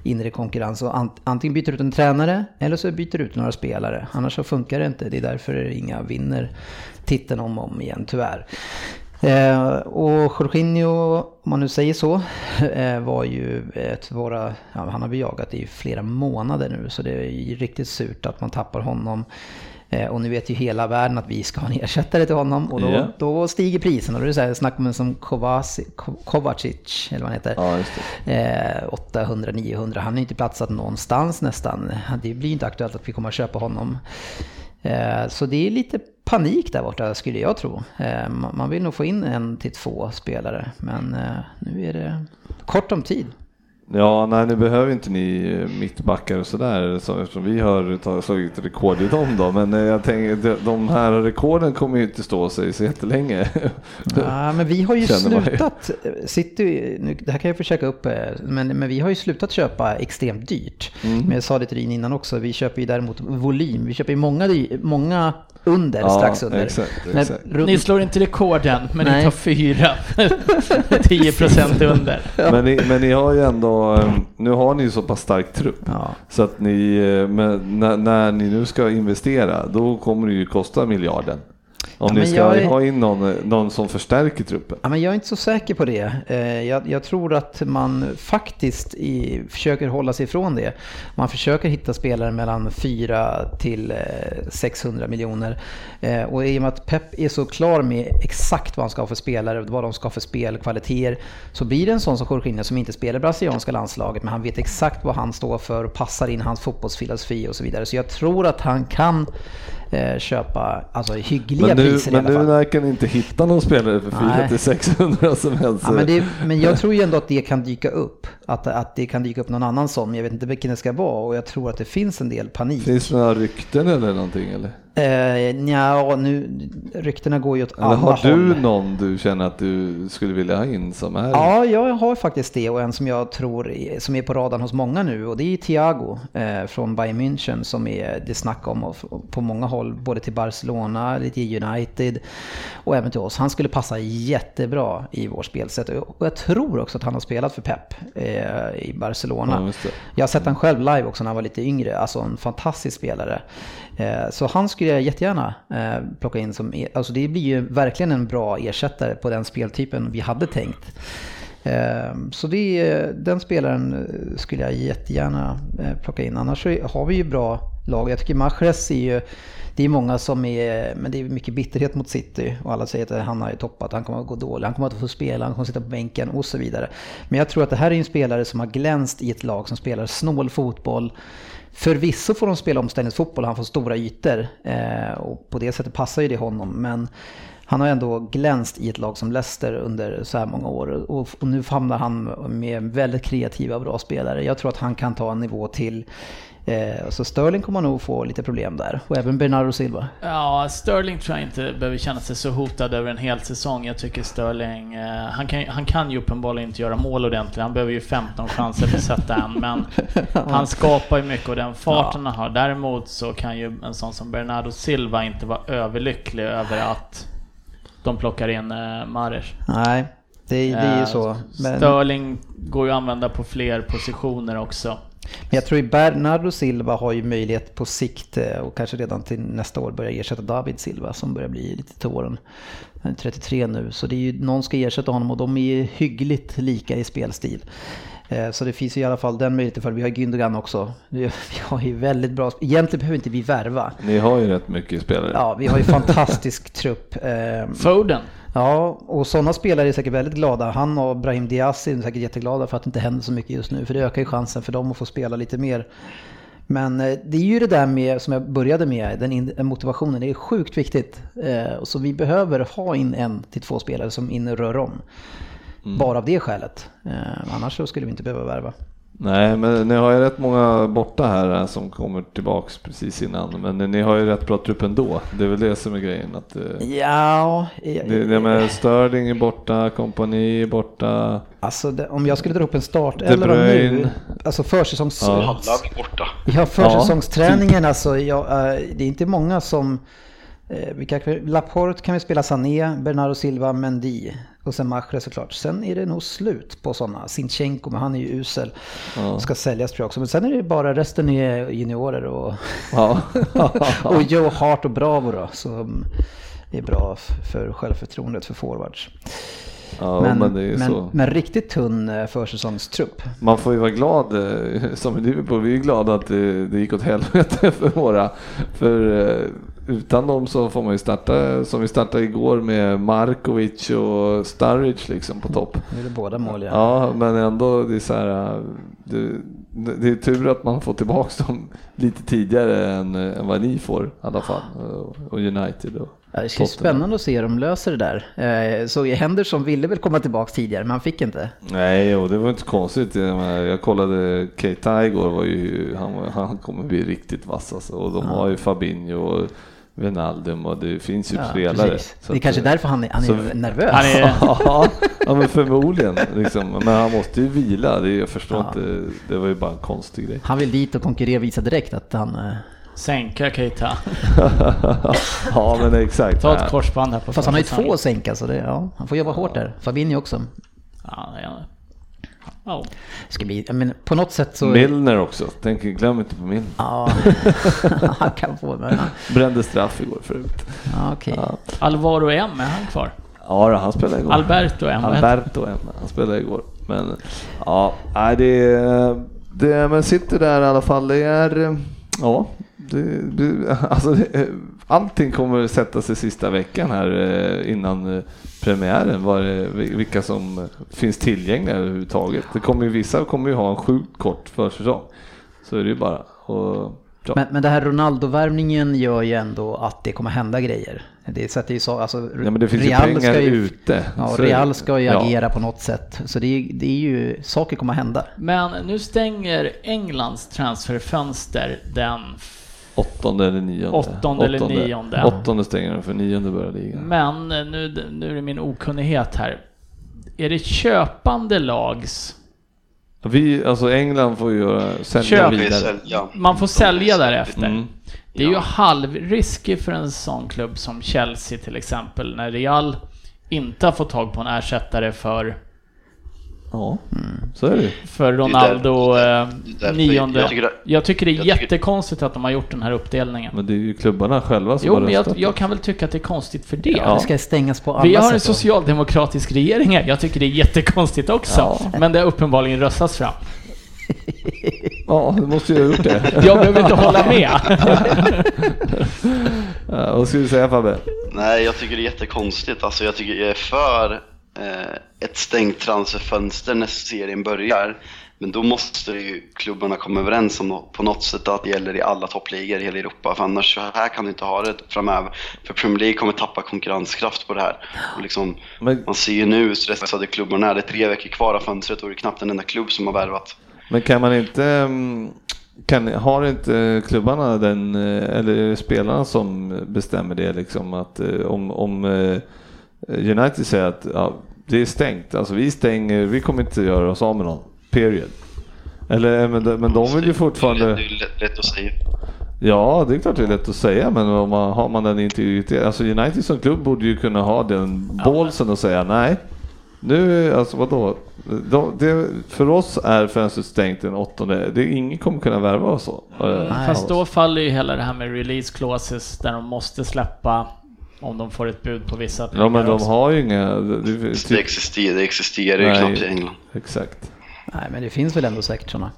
inre konkurrens. Och ant, antingen byter du ut en tränare eller så byter du ut några spelare. Annars så funkar det inte. Det är därför inga vinner titeln om och om igen tyvärr. Eh, och Jorginho, om man nu säger så, eh, var ju ett våra, ja, han har vi jagat i flera månader nu så det är ju riktigt surt att man tappar honom. Eh, och nu vet ju hela världen att vi ska ha en ersättare till honom och då, Ja. då stiger priserna. Då är det så här, snack om en som Kovaci, Ko- Kovacic, eller vad han heter. Ja, just det. Eh, 800-900, han har inte platsat någonstans nästan. Det blir inte aktuellt att vi kommer att köpa honom. Eh, så det är lite panik där borta skulle jag tro. Eh, man vill nog få in en till två spelare, men eh, nu är det kort om tid. Ja, nej nu behöver inte ni eh, mittbackar och sådär så- eftersom vi har slagit rekord i dem då. Men eh, jag tänker de- här rekorden kommer ju inte stå sig så jättelänge. Ja, men vi har ju man ju. slutat, City, nu, det här kan jag försöka upp, eh, men, men vi har ju slutat köpa extremt dyrt. Mm. Men jag sa det till Rin innan också, vi köper ju däremot volym. Vi köper ju många, många under, Ja, strax under. exakt, Men exakt. runt- Ni slår inte rekorden, men Nej. ni tar fyra. 10% under. men, ni, men ni har ju ändå, eh, nu har ni ju så pass stark trupp. Ja. Så att ni, eh, men när, när ni nu ska investera, då kommer det ju kosta miljarden. Om Ja, ni ska är- ha in någon, eh, någon som förstärker truppen. Ja, men jag är inte så säker på det. Eh, Jag, jag tror att man faktiskt i, försöker hålla sig ifrån det. Man försöker hitta spelare mellan 4 till eh, 600 miljoner. Eh, Och i och med att Pep är så klar med exakt vad han ska ha för spelare, vad de ska ha för spelkvaliteter, så blir det en sån som Jorginho som inte spelar brasilianska landslaget, men han vet exakt vad han står för och passar in hans fotbollsfilosofi och så vidare. Så jag tror att han kan eh, köpa alltså, hyggliga Men nu, priser men i alla fall. nu verkar ni inte hitta någon spelare för 4 Nej. till 600 som helst. Ja, men, det, men jag tror ju ändå att det kan dyka upp. Att, att det kan dyka upp någon annan sån, men jag vet inte vilken det ska vara och jag tror att det finns en del panik. Finns det några rykten eller någonting eller? Eh, nja, nu, ryktena går ju åt Eller alla har du håll. någon du känner att du skulle vilja ha in som är? Ja, jag har faktiskt det och en som jag tror som är på radarn hos många nu och det är Thiago eh, från Bayern München som är det snack om och, och på många håll, både till Barcelona, lite i United och även till oss. Han skulle passa jättebra i vår spelsätt och jag tror också att han har spelat för Pep eh, i Barcelona. Ja. Jag har sett han själv live också när han var lite yngre, alltså en fantastisk spelare. Eh, Så han skulle jag jättegärna eh, plocka in som, e- alltså det blir ju verkligen en bra ersättare på den speltypen vi hade tänkt. Eh, Så det, den spelaren eh, skulle jag jättegärna eh, plocka in. Annars har vi ju bra lag. Jag tycker Mahrez är ju, det är många som är, men det är mycket bitterhet mot City och alla säger att han har ju toppat, han kommer att gå dålig, han kommer att få spela, han kommer att sitta på bänken och så vidare. Men jag tror att det här är en spelare som har glänst i ett lag som spelar snål fotboll. Förvisso får de spela omställningsfotboll, han får stora ytor eh, och på det sättet passar ju det honom. Men han har ändå glänst i ett lag som Leicester under så här många år och, och nu hamnar han med väldigt kreativa och bra spelare. Jag tror att han kan ta en nivå till. Eh, så Sterling kommer nog få lite problem där och även Bernardo Silva. Ja, Sterling tror jag inte behöver känna sig så hotad över en hel säsong. Jag tycker Sterling, eh, han, kan, han kan ju uppenbarligen inte göra mål ordentligt. Han behöver ju 15 chanser för att sätta en, men han skapar ju mycket och den farten han har. Däremot så kan ju en sån som Bernardo Silva inte vara överlycklig över att de plockar in eh, Mahrez. Nej, det, det är ju Eh, så. Men, Sterling går ju att använda på fler positioner också. Men jag tror att Bernardo Silva har ju möjlighet på sikt eh, och kanske redan till nästa år börja ersätta David Silva som börjar bli lite till åren. Han är 33 nu, så det är ju, någon ska ersätta honom och de är ju hyggligt lika i spelstil. Eh, Så det finns ju i alla fall den möjligheten för vi har Gündogan också. Vi vi har ju väldigt bra, egentligen behöver inte vi värva. Ni har ju rätt mycket spelare. Ja, vi har ju fantastisk trupp. Eh, Foden. Ja, och sådana spelare är säkert väldigt glada. Han och Brahim Diaz är säkert jätteglada för att det inte händer så mycket just nu. För det ökar ju chansen för dem att få spela lite mer. Men eh, det är ju det där med, som jag började med, den motivationen. Det är sjukt viktigt. Eh, Så vi behöver ha in en till två spelare som in rör om. Bara av det skälet. Eh, Annars så skulle vi inte behöva värva. Nej, men ni har ju rätt många borta här eh, som kommer tillbaks precis innan. Men ni har ju rätt bra trupp ändå. Det är väl det som är grejen. Att, eh, Ja, det, det med Sterling är borta, kompani är borta. alltså det, om jag skulle dra upp en start De eller om nu, alltså försäsongs... Ja. Alla borta. Ja, försäsongsträningen alltså. Ja, eh, det är inte många som... eh, Vi kan, Laporte kan vi spela Sané, Bernardo Silva, Mendy och sen Mahrez såklart. Sen är det nog slut på sådana. Sinchenko, men han är ju usel. Ja. Ska säljas tror jag också. Men sen är det bara resten är juniorer och, Ja. och Joe Hart och Bravo då. Som är bra för självförtroendet för forwards. ja, men, men, så. men riktigt tunn eh, försäsongstrupp. Man får ju vara glad, eh, som Liverpool, vi är glada att det, det gick åt helvete för våra. För utan dem så får man ju starta, som vi startade igår med Markovic och Sturridge liksom på topp. Nu är det båda mål ja. Ja, men ändå det är så här, det, det är tur att man får tillbaka dem lite tidigare än, än vad ni får i alla fall. Och United och Ja, Det ska bli spännande att se hur de löser det där. Eh, Så Henderson ville väl komma tillbaka tidigare, men han fick inte. Nej, och det var inte konstigt. Jag, kollade Keita igår, var ju, han, han kommer bli riktigt vass alltså. Och de har ju Fabinho och Wijnaldum och det finns ju Ja, spelare. precis. Så Det är att, kanske eh, därför han är, han är så- nervös. Han är, ja, ja, men förmodligen. Liksom. Men han måste ju vila. Det, jag förstår Ja. inte. Det var ju bara en konstig grej. Han vill dit och konkurrera och visa direkt att han... sänka Keita. ja, men exakt. Ta ett korsband här på Fast han har ju två att sänka så det, ja, han får jobba hårt där. Fabinho också. Ja, ja. Ja. Det ska bli, men på något sätt så... Milner också. Tänk, glöm inte på Milner. Ja, han kan få men, Brände straff igår förut. ja, okej. Ja, Alvaro M, är han kvar? ja då, han spelade igår. Alberto M. Alberto M. Han spelade igår. Men ja, det, det men sitter där i alla fall. Det är, ja, det, det, alltså det, allting kommer sätta sig sista veckan här eh, innan eh, premiären. Var det, vilka som finns tillgängliga överhuvudtaget. Det kommer ju, vissa kommer ju ha en sjukt kort försäsong. Så är det ju bara. Och Ja. Men, men det här Ronaldo-värvningen gör ju ändå att det kommer hända grejer. Det sätter ju så, alltså, Ja, men det finns Real ju pengar ska ju, ute. Ja. Real ska ju Ja. agera på något sätt. Så det är, det är ju, saker kommer hända. Men nu stänger Englands transferfönster den Åttonde eller nionde? Åttonde eller nionde. Åttonde stänger den för nionde börjar ligan. Men nu, nu är det min okunnighet här. Är det köpande lags... Vi, alltså England får ju göra, sälja Köp. Vi vidare. sälja. Man får sälja därefter. Mm. Det är ju Ja. halvriskigt för en sån klubb som Chelsea till exempel, när Real inte har fått tag på en ersättare för, Ja, så är det för där- Ronaldo det är eh, därför nionde. jag tycker det- Jag tycker det är jag tycker- jättekonstigt att de har gjort den här uppdelningen. Men det är ju klubbarna själva som Jo, har men jag, jag kan väl tycka att det är konstigt för det. Ja. Det ska stängas på alla Vi har en socialdemokratisk regering här. Jag tycker det är jättekonstigt också. Ja. Men det har uppenbarligen röstats fram. Ja, du måste ju ha gjort det. Jag behöver inte hålla med. Ja, vad skulle du säga Fabbe? Nej, jag tycker det är jättekonstigt. Alltså, jag tycker jag är för eh, ett stängt transferfönster när serien börjar. Men då måste ju klubbarna komma överens om på något sätt att det gäller i alla toppligor i hela Europa. För annars så här kan du inte ha det framöver. För Premier League kommer tappa konkurrenskraft på det här. Och liksom, Men, man ser ju nu hur stressade klubbarna är. Det är tre veckor kvar av fönstret och det är knappt en enda klubb som har värvat. men kan man inte... mm, Kan, har inte klubbarna den, eh, eller spelarna som bestämmer det liksom att eh, om, om eh, United säger att ja, det är stängt, alltså vi stänger, vi kommer inte göra oss av med någon, period. Eller, men, de- men de vill ju Det är fortfarande... lätt, lätt att säga. Ja, det är klart det är lätt att säga, men om man, har man den integriteten, alltså United som klubb borde ju kunna ha den bålsen och säga nej. Nu, alltså vadå? De, det, för oss är fönstret stängt den åttonde. Det, ingen kommer kunna värva oss så. eh, Nej. Fast då faller ju hela det här med release clauses där de måste släppa om de får ett bud på vissa Ja, men de också. har ju inga... Det, det, Det typ, existerar, det existerar ju Nej. knappt i England. exakt. Nej, men det finns väl ändå säkert sådana.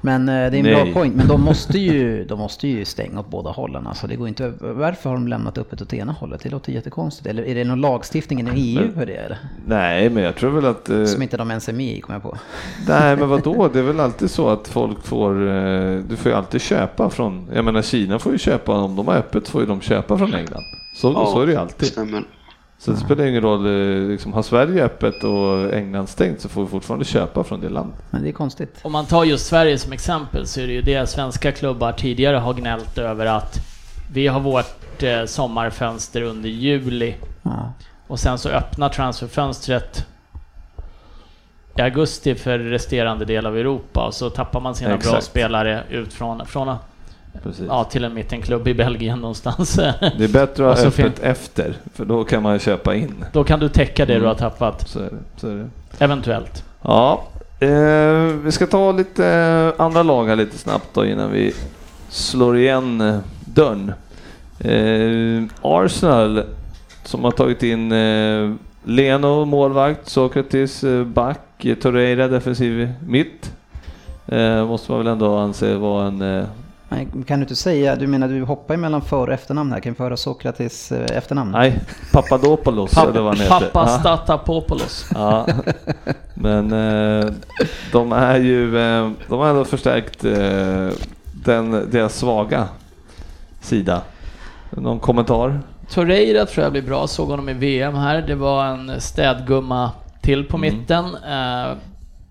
Men eh, det är en Nej. bra poäng. Men de måste ju, de måste ju stänga åt båda hållen. Alltså, det går inte, varför har de lämnat öppet åt ena hållet? Det låter jättekonstigt. Eller är det någon lagstiftning inom EU för det? Eller? Nej, men jag tror väl att... eh, Som inte de ens är med i, kommer jag på. Nej, men vadå? Det är väl alltid så att folk får... eh, Du får ju alltid köpa från... Jag menar, Kina får ju köpa, om de har öppet får ju de köpa från England. Så, så är det ju alltid. Stämmer. Så det spelar ingen roll, eh, liksom, har Sverige öppet och England stängt så får vi fortfarande köpa från det landet. Men det är konstigt. Om man tar just Sverige som exempel så är det ju det svenska klubbar tidigare har gnällt över att vi har vårt eh, sommarfönster under juli Ja. och sen så öppnar transferfönstret i augusti för resterande del av Europa och så tappar man sina bra Exakt. spelare ut från, från Precis. ja, till en mittenklubb i Belgien någonstans. Det är bättre att ha öppet efter, för då kan man köpa in. Då kan du täcka det du Mm. har tappat, Så är det. Så är det. eventuellt. Ja, eh, vi ska ta lite eh, andra lag här lite snabbt då innan vi slår igen eh, dörren. Eh, Arsenal som har tagit in eh, Leno, målvakt, Sokratis, eh, back, Torreira, defensiv mitt. Måste man väl ändå anse vara en... Men kan du inte säga, du menar du hoppar emellan för och efternamn här, kan vi föra Sokratis eh, efternamn? nej, Papadopoulos eller vad han heter. Pappa Ja. Men eh, de är ju, eh, de har ändå förstärkt eh, den, deras svaga sida. Någon kommentar? Torreira tror jag blir bra, såg honom i VM här. Det var en städgumma till på Mm. mitten.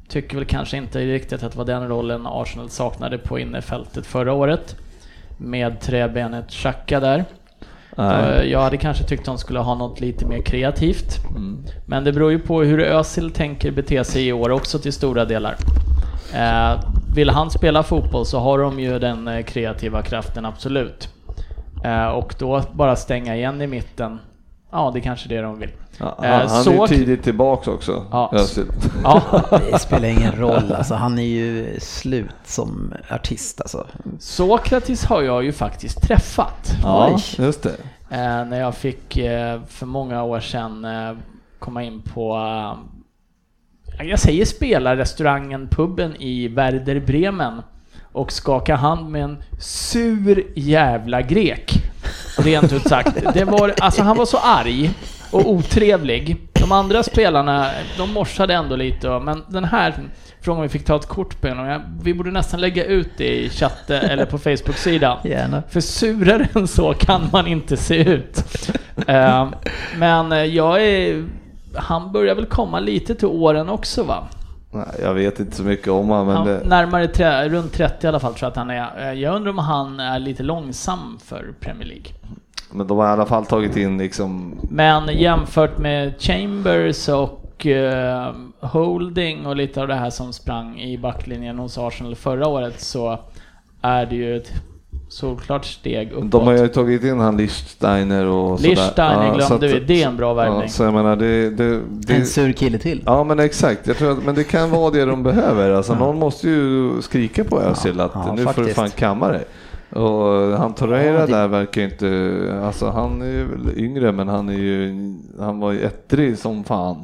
Tycker väl kanske inte riktigt att det var den rollen Arsenal saknade på innerfältet förra året. Med träbenet Xhaka där. Eh, Nej. jag hade kanske tyckt att de skulle ha något lite mer kreativt. Mm. Men det beror ju på hur Özil tänker bete sig i år också till stora delar. Eh, vill han spela fotboll så har de ju den eh, kreativa kraften, absolut. Eh, och då bara stänga igen i mitten, ja det är kanske det de vill. Ja, Eh, han, han är ju så- tidigt tillbaks också. Ja. Ja, Det spelar ingen roll, alltså han är ju slut som artist alltså. Sokratis har jag ju faktiskt träffat. Ja, Oj. just det. Eh, när jag fick eh, för många år sedan komma in på, jag säger spelarrestaurangen, puben i Werder Bremen och skaka hand med en sur jävla grek. Rent ut sagt. Det var, alltså han var så arg och otrevlig. De andra spelarna, de morsade ändå lite, men den här frågan vi fick ta ett kort på honom, vi borde nästan lägga ut det i chatten eller på Facebook-sidan. Gärna. För surare än så kan man inte se ut. Eh, men jag är... Han börjar väl komma lite till åren också va? Nej, jag vet inte så mycket om honom, men Han, det, närmare tre, runt 30 i alla fall tror jag att han är. Eh, Jag undrar om han är lite långsam för Premier League. Men de har i alla fall tagit in liksom Men jämfört med Chambers och eh, Holding och lite av det här som sprang i backlinjen hos Arsenal förra året så är det ju ett solklart steg uppåt. De har ju tagit in han Lichtsteiner och sådär. Lichtsteiner så glömde att- vi, det är en bra värvning. Ja, så jag menar, det, det, det, En sur kille till. Ja men exakt, jag tror att, men det kan vara det de behöver. Alltså, Någon måste ju skrika på Özil att ja, nu får du faktiskt. fan kamma dig. Och han Torreira Ja, det- där verkar inte, alltså han är ju väl yngre men han är ju, han var ju ettrig som fan.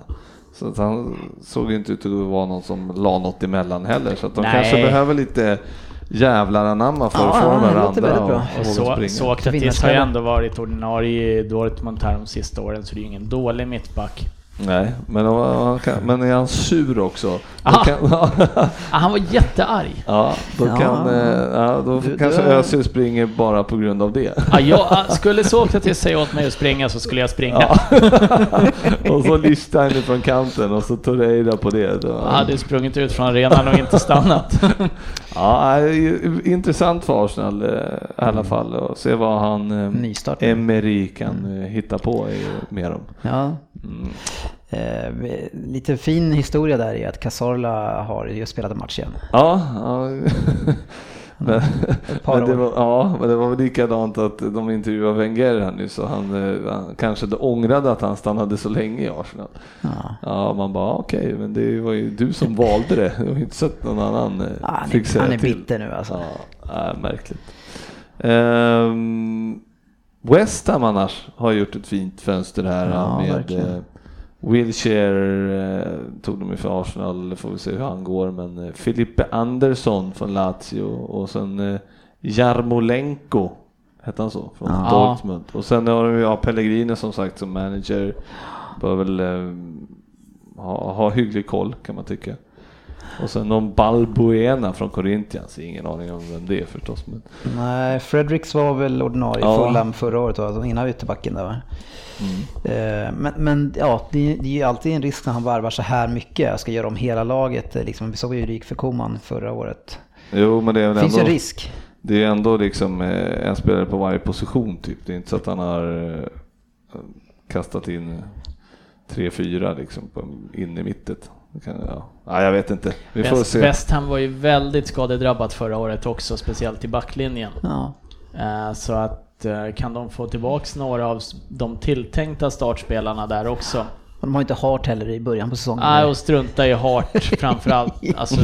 Så att han såg ju inte ut att vara någon som la något emellan heller. Så att de Nej. kanske behöver lite jävlar anamma för att Ja, få de det här andra Och så, springa. Sokratis har ju ändå varit ordinarie i Dortmund här de sista åren så det är ju ingen dålig mittback. Nej, men, han kan, men är han sur också? Aha. kan, Ah, han var jättearg. Ja, då Ja. kan, eh, ja, då Du- kanske du- Özil springer bara på grund av det. Ah, jag, ah, skulle Sokratis säga åt mig att springa så skulle jag springa. och så Lichtsteiner från kanten och så Torreira på det. Då. Jag hade sprungit ut från arenan och inte stannat. Ja, intressant för Arsenal eh, i alla fall och se vad han eh, Nystart. Emery kan eh, hitta på med dem. Ja. Mm. Eh, lite fin historia där är att Cazorla har just spelat en match igen. Ja, ja. men, men, det var, ja, men det var väl likadant att de intervjuade Wenger här nu så han, eh, han kanske ångrade att han stannade så länge i Arsenal. Ja. Ja, man bara okej, men det var ju du som valde det. Du har inte sett någon annan eh, Ja, han, fick är, säga han är till. bitter nu alltså. Ja, äh, märkligt. Ehm, West Ham annars har gjort ett fint fönster här Ja, med verkligen. Wilshere eh, tog de ju för Arsenal, får vi se hur han går, men eh, Filippe Andersson från Lazio och sen eh, Jarmolenko, hette han så, från Ja. Dortmund. Och sen har de ju ja, Pellegrini som sagt som manager, bör väl eh, ha, ha hygglig koll kan man tycka. Och sen någon Balbuena från Corinthians, ingen aning om vem det är förstås. Men, Nej, Fredericks var väl ordinarie Ja. Fulham förra året, innan ytterbacken där va? Mm. Eh, Men, men ja, det, det är ju alltid en risk när han varvar så här mycket. Jag ska göra om hela laget. eh, Liksom, vi såg ju hur det gick för Koman förra året. Jo, men det är väl finns ju ändå, en risk. det är ändå liksom eh, en spelare på varje position typ. Det är inte så att han har kastat in tre, fyra liksom på, in i mittet. Ja. ja, jag vet inte. Vi får West, se. West Ham var ju väldigt skadedrabbat förra året också, speciellt i backlinjen. Ja. Eh, Så att eh, kan de få tillbaks några av de tilltänkta startspelarna där också. De har inte Hart heller i början på säsongen. Nej, och strunta i Hart framförallt. Alltså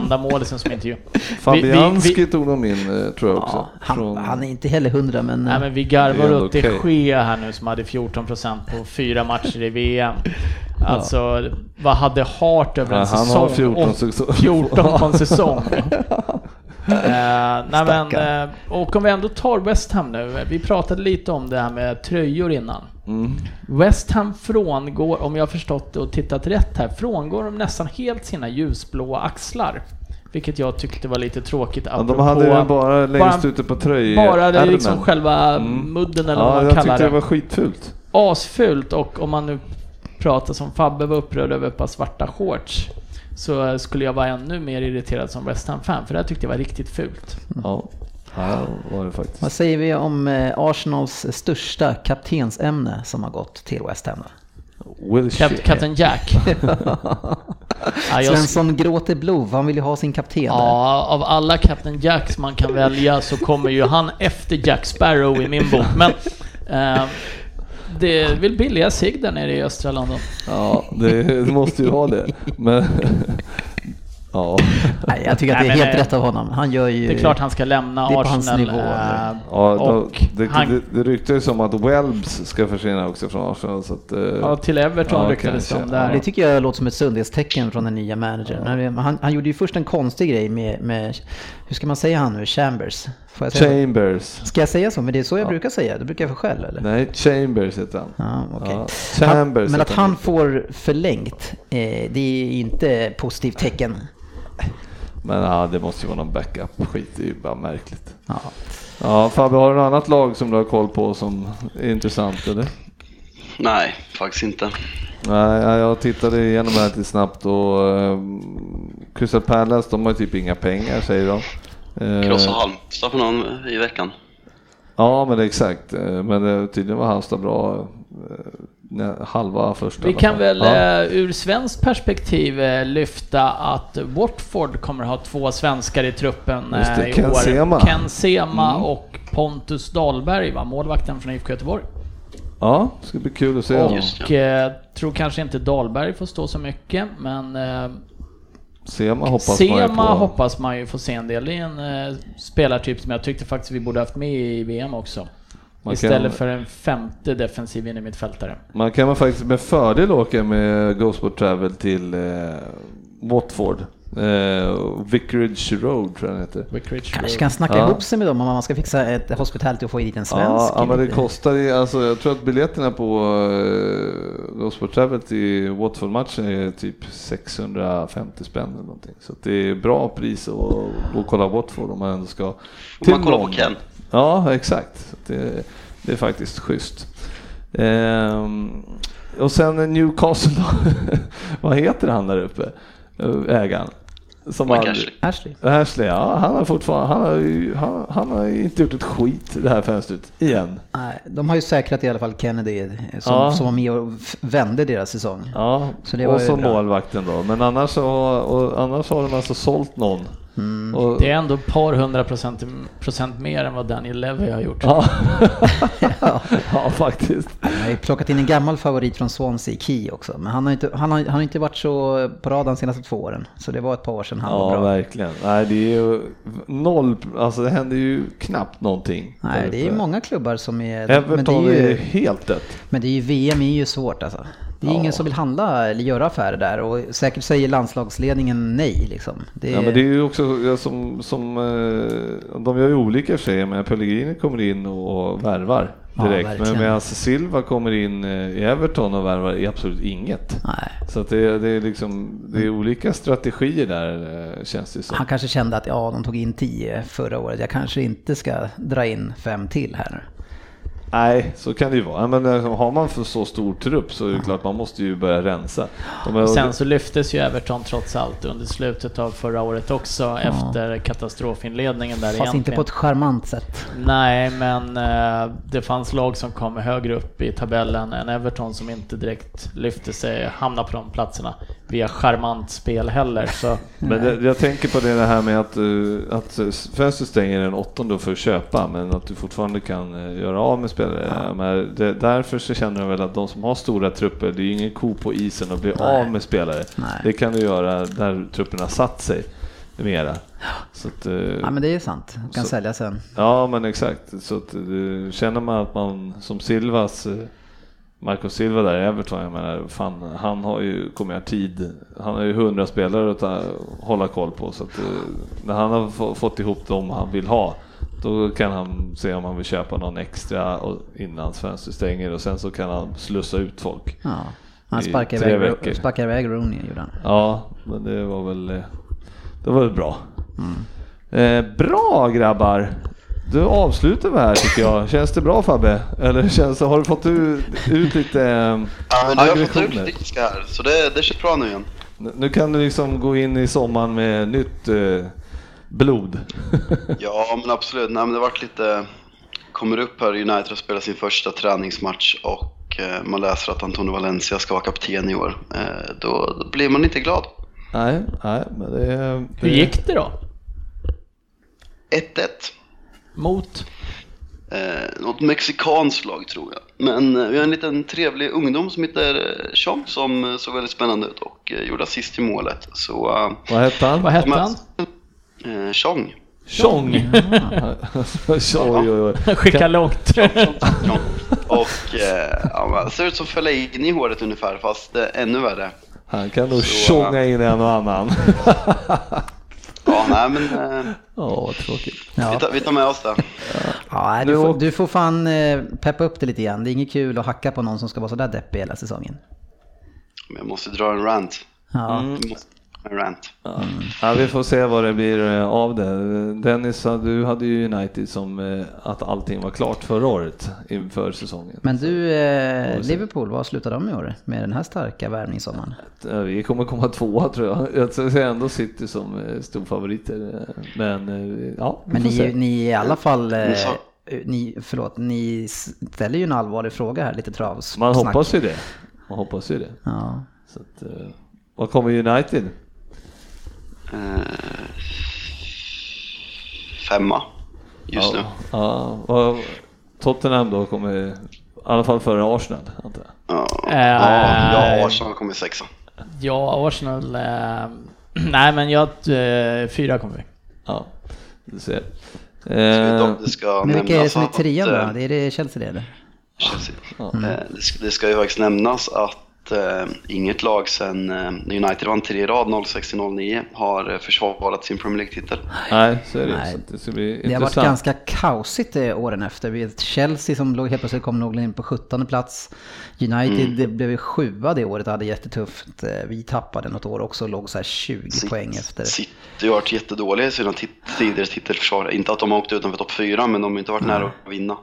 enda målet som intervju. Fabianski vi- vi- tog de in eh, tror jag också. ja, han, Från- han är inte heller hundra men... Nej men vi Det garvar åt de okej. Gea här nu som hade 14% på fyra matcher i VM. Alltså, vad hade Hart över en Ja, han säsong? har 14 Och- säsong. 14 på en säsong. Eh, nej men, eh, och om vi ändå tar West Ham nu. Vi pratade lite om det här med tröjor innan. Mm. West Ham frångår, om jag har förstått det och tittat rätt här, frångår de nästan helt sina ljusblåa axlar. Vilket jag tyckte var lite tråkigt Ja, de hade den bara längst bara- ute på tröj bara det liksom själva Mm. mudden eller Ja, vad man jag kallar tyckte det. det var skitfult. Asfult och om man nu pratar som Fabbe var upprörd över ett par svarta shorts så skulle jag vara ännu mer irriterad som West Ham-fan för det här tyckte jag var riktigt fult. Ja, ja var det faktiskt. Vad säger vi om eh, Arsenals största kaptensämne som har gått till West Ham? Captain Jack. ja, Svensson gråter blod, han vill ju ha sin kapten där. ja, av alla Captain Jacks man kan välja så kommer ju han efter Jack Sparrow i min bok. Men eh, det är väl billiga sig där nere i östra London. Ja, det, det måste ju vara det. Men Ja. Nej, jag tycker att det är helt eh, rätt av honom. Han gör ju... Det är klart han ska lämna Det Arsenal. nivå, eh? Ja, då, och det, han, det, det ryktas som att Welbs ska försvinna också från Arsenal. Så att, eh, ja, till Everton Ja, ryktades kanske. de där. Det tycker jag låter som ett sundhetstecken från den nya managern. Han, han gjorde ju först en konstig grej med, med, hur ska man säga han nu, Chambers? Får jag säga så? Chambers. Ska jag säga så? Men det är så jag brukar säga, det brukar jag få skäll eller? Nej, Chambers heter han. Ja, okej. Ja, Han, Chambers men att heter han får förlängt, eh, det är inte positivt tecken. Men ja, det måste ju vara någon backup-skit, det är ju bara märkligt. Ja. Ja, Fabbe, har du något annat lag som du har koll på som är intressant eller? Nej, faktiskt inte. Nej, ja, jag tittade igenom det här lite snabbt och um, Crystal Palace, de har ju typ inga pengar säger de. Eh, Krossa Halmstad för någon i veckan. Ja, men exakt. Eh, Men det, tydligen var Halmstad bra eh, halva första. Vi kan väl Ja. eh, ur svenskt perspektiv eh, lyfta att Watford kommer ha två svenskar i truppen det, eh, i Ken år. Sema. Ken Sema Mm. och Pontus Dahlberg, va? målvakten från IFK Göteborg. Ja, det ska bli kul att se. Och eh, tror kanske inte Dahlberg får stå så mycket, men eh, Sema hoppas man ju Sema på. hoppas man ju få se en del. Det är en eh, spelartyp som jag tyckte faktiskt vi borde haft med i VM också. Man Istället kan- för en femte defensiv innermittfältare. Man kan väl faktiskt med fördel åka med Ghostport Travel till eh, Watford. Eh, Vicarage Road tror jag den heter. Vicarage Kanske kan snacka Ja. ihop sig med dem om man ska fixa ett hospitality och få dit en svensk. Ja, ja, men det kostar ju, alltså jag tror att biljetterna på uh, Ghostport Travel till Watford-matchen är typ 650 spänn eller någonting. Så att det är bra pris att gå och kolla Watford om man ändå ska Om man kollar på. Ken. Ja, exakt. Det, det är faktiskt schysst. Ehm, och sen Newcastle då. Vad heter han där uppe? Ägaren? Som Mike aldrig- Ashley. Ashley. Ja han har fortfarande, han har ju, han, han har inte gjort ett skit det här fönstret igen. Nej, de har ju säkrat i alla fall Kennedy eh, som, Ja. som var med och vände deras säsong. Ja, Så det var och så bra. målvakten då. Men annars, så, och annars har de alltså sålt någon. Mm. Och, Det är ändå ett par hundra procent, procent mer än vad Daniel Levy har gjort. ja. ja, faktiskt. Jag har ju plockat in en gammal favorit från Swansea, Key också. Men han har inte, han har, han har inte varit så på radarn de senaste två åren. Så det var ett par år sedan han var Ja, bra. verkligen. Nej, det är ju noll, alltså det händer ju knappt någonting. Nej, det är ju många klubbar som är... Everton men det är, är ju, helt dött. men det är ju VM är ju svårt alltså. Det är Ja. ingen som vill handla eller göra affärer där och säkert säger landslagsledningen nej liksom. Det är, Ja, men det är ju också ja, som, som eh, de gör ju olika i sig, men Pellegrini kommer in och värvar Ja, direkt. men verkligen. medan Silva kommer in eh, i Everton och värvar är absolut inget. nej. Så det, det är liksom, det är olika strategier där eh, känns det som. Han kanske kände att ja, de tog in 10 förra året. Jag kanske inte ska dra in fem till här nu. Nej, så kan det ju vara. Ja, Men eh, har man för så stor trupp så är det klart man måste ju börja rensa. Är- sen så lyftes ju Everton trots allt under slutet av förra året också efter katastrofinledningen där Fast egentligen. inte på ett charmant sätt. Nej, men eh, det fanns lag som kom högre upp i tabellen än Everton som inte direkt lyfte sig, hamnade på de platserna via charmant spel heller. Så Men det, jag tänker på det här med att, eh, att fönstret stänger den åttonde för att köpa men att du fortfarande kan göra av med spelare. Men det, därför så känner jag väl att de som har stora trupper, det är ju ingen ko på isen att bli Nej. av med spelare. Nej. Det kan du göra där trupperna satt sig mera. Så att, eh, Ja men det är sant. De kan Så- sälja sen. Ja men exakt. Så att, eh, känner man att man som Silvas, eh, Marco Silva där i Everton, jag menar, fan, han har ju, kommer ha tid, han har ju hundra spelare att hålla koll på så att eh, när han har få, fått ihop dem han vill ha då kan han se om han vill köpa någon extra och, innan fönstret stänger och sen så kan han slussa ut folk. Ja. Han sparkade tre iväg, veckor. sparkade iväg Rooney gjorde han. Ja, men det var väl, eh, det var väl bra. Eh, bra grabbar! Du avslutar vi här tycker jag. Känns det bra Fabbe? Eller känns, har du fått ut, ut lite eh, Ja, men du har fått ut lite här, så det, det känns bra nu igen. Nu nu kan du liksom gå in i sommaren med nytt eh, blod. Ja, men absolut. Nej, men det varit lite... Kommer upp här, United har spelat sin första träningsmatch och eh, man läser att Antonio Valencia ska vara kapten i år. Eh, då, blir man inte glad. nej, nej, men det... det hur gick det då? 1-1. Mot? Eh, något mexikanskt lag tror jag. Men eh, vi har en liten trevlig ungdom som heter eh, Chong som eh, såg väldigt spännande ut och eh, gjorde assist i målet. Så eh, Vad hette han? Vad hette han? Eh. Tjong! oj, oj, oj. Skicka långt. Och eh, ja, ser ut som fälla in i håret ungefär fast eh, ännu värre. Han kan nog Så, tjonga in en och annan. Ja, nej men eh, Åh, vad tråkigt. vi, Ja. tar, vi tar med oss det. Ja, Du du, får- du får fan eh, peppa upp det lite grann. Det är inget kul att hacka på någon som ska vara sådär deppig hela säsongen. Men jag måste dra en rant. Ja. Mm. Jag måste rant. Ja. ja, vi får se vad det blir eh, av det. Dennis, du hade ju United som eh, att allting var klart förra året inför säsongen. Men du, eh. Liverpool, vad slutar de i år med den här starka värvningssommaren? Eh, Vi kommer komma tvåa tror jag. Jag ser ändå City som storfavoriter. Men ja, Men ni, ni är i alla fall, eh, ni, förlåt, ni ställer ju en allvarlig fråga här, lite travs. Man hoppas ju det. Man hoppas ju det. Ja. Så att, vad kommer United? Eh, femma just nu. Ja, Tottenham då kommer i alla fall före Arsenal antar jag. Ja, Eh, ja, ja, Arsenal kommer sexa. Ja, Arsenal... Eh, nej, men jag... Eh, fyra kommer vi. Ja, du ser. Eh, Men vilka är det som är trean eh, då? Det är det Chelsea det eller? Chelsea. Ja. Eh, Det ska, det ska ju faktiskt nämnas att eh, inget lag sedan eh, United vann tre i rad 06-09 har eh, försvarat sin Premier League-titel. nej, så är det. Nej. Så det ska bli Det har varit ganska kaosigt eh, åren efter. Vi Chelsea som låg helt plötsligt kom nog in på 17 plats. United Mm. det blev ju sjua det året och hade jättetufft. Eh, Vi tappade något år också och låg så här 20 poäng efter. City har varit jättedåliga i sina tidigare titelförsvar. Inte att de har åkt utanför topp fyra, men de har inte varit nära att vinna.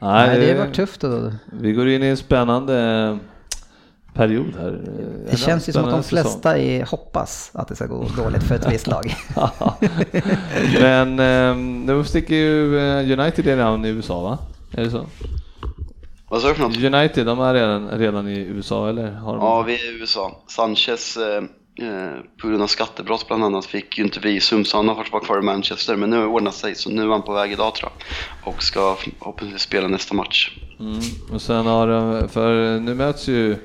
Nej, Nej, det har varit tufft. Och Vi går in i en spännande period här. det känns ju som att de flesta är, hoppas att det ska gå dåligt för ett visst lag. Men eh, nu sticker ju eh, United redan i USA va? Är det så? Vad sa du för något? United, de är redan, redan i USA eller? Har de... Ja, vi är i USA. Sanchez, eh, eh, på grund av skattebrott bland annat, fick ju inte visum så han har fått vara kvar i Manchester. Men nu har det ordnat sig, så nu är han på väg idag tror jag. Och ska förhoppningsvis spela nästa match. Mm. Och sen har de, för nu möts ju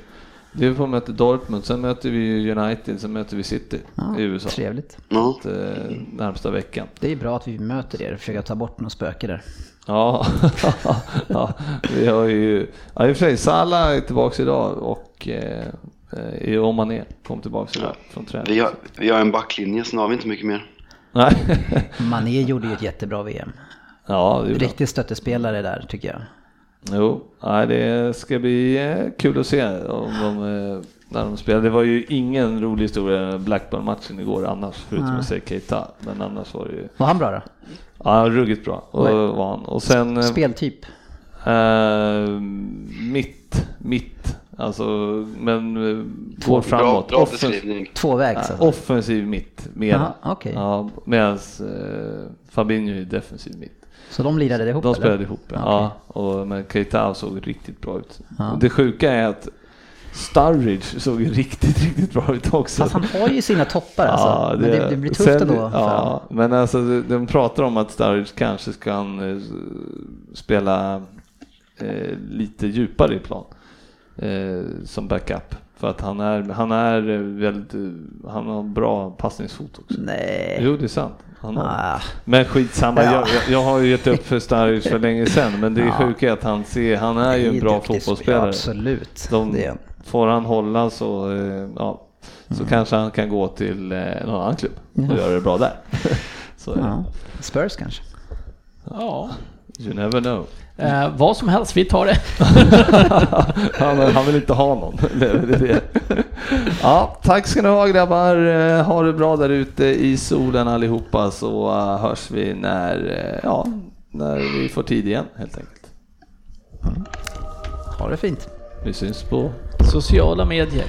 Liverpool möter Dortmund, sen möter vi United, sen möter vi City Ja, i USA. Trevligt. Ja. Att, eh, närmsta veckan. Det är bra att vi möter er och försöker ta bort något spöke där. Ja, ja vi har ju, ja i och för sig, Salah är tillbaks idag och eh, eh, om man är kom tillbaks idag från träning. Vi har, vi har en backlinje, så nu har vi inte mycket mer. Nej. Mané gjorde ju ett jättebra VM. Ja, det är. Riktig stöttespelare där tycker jag. Jo, nej, det ska bli eh, kul att se om de, eh, när de spelar. Det var ju ingen rolig historia Blackburn-matchen igår annars, förutom Nej. att säga Keita. Men annars var det ju, Var han bra då? ja, ruggigt bra. Och, var han. och sen eh, Speltyp? eh, mitt, mitt, alltså, men eh, går Bra, framåt. bra Offens- beskrivning. Tvåvägs? Alltså. offensiv mitt, mer. Okej. Ja, Medan eh, Fabinho är defensiv mitt. Så de lirade ihop De eller? spelade ihop, ja. Okej. ja och, men Keita såg riktigt bra ut. Ja. Och det sjuka är att Sturridge såg ju riktigt, riktigt bra ut också. Fast han har ju sina toppar alltså. men det, det blir tufft sen- ändå. för Ja, men alltså de, de pratar om att Sturridge kanske ska eh, spela eh, lite djupare i plan eh, som backup. För att han är, han är väldigt, han har bra passningsfot också. Nej. Jo, det är sant. Han har. Ah, Men skitsamma, Ja. jag, jag, har ju gett upp för Sturridge för länge sedan, men det är Ja. sjuka att han, ser, han är ju en bra fotbollsspelare. Ja, absolut. De, Det får han hålla så, eh, ja, så kanske han kan gå till eh, någon annan klubb och Ja. göra det bra där. så. Ja. Spurs kanske? Ja. You never know. Eh, vad som helst, vi tar det. han, han vill inte ha någon. det, det, det. Ja, tack ska ni ha grabbar. Eh, Ha det bra där ute i solen allihopa så eh, hörs vi när, eh, ja, när vi får tid igen helt enkelt. Ha det fint. Vi syns på Sociala medier.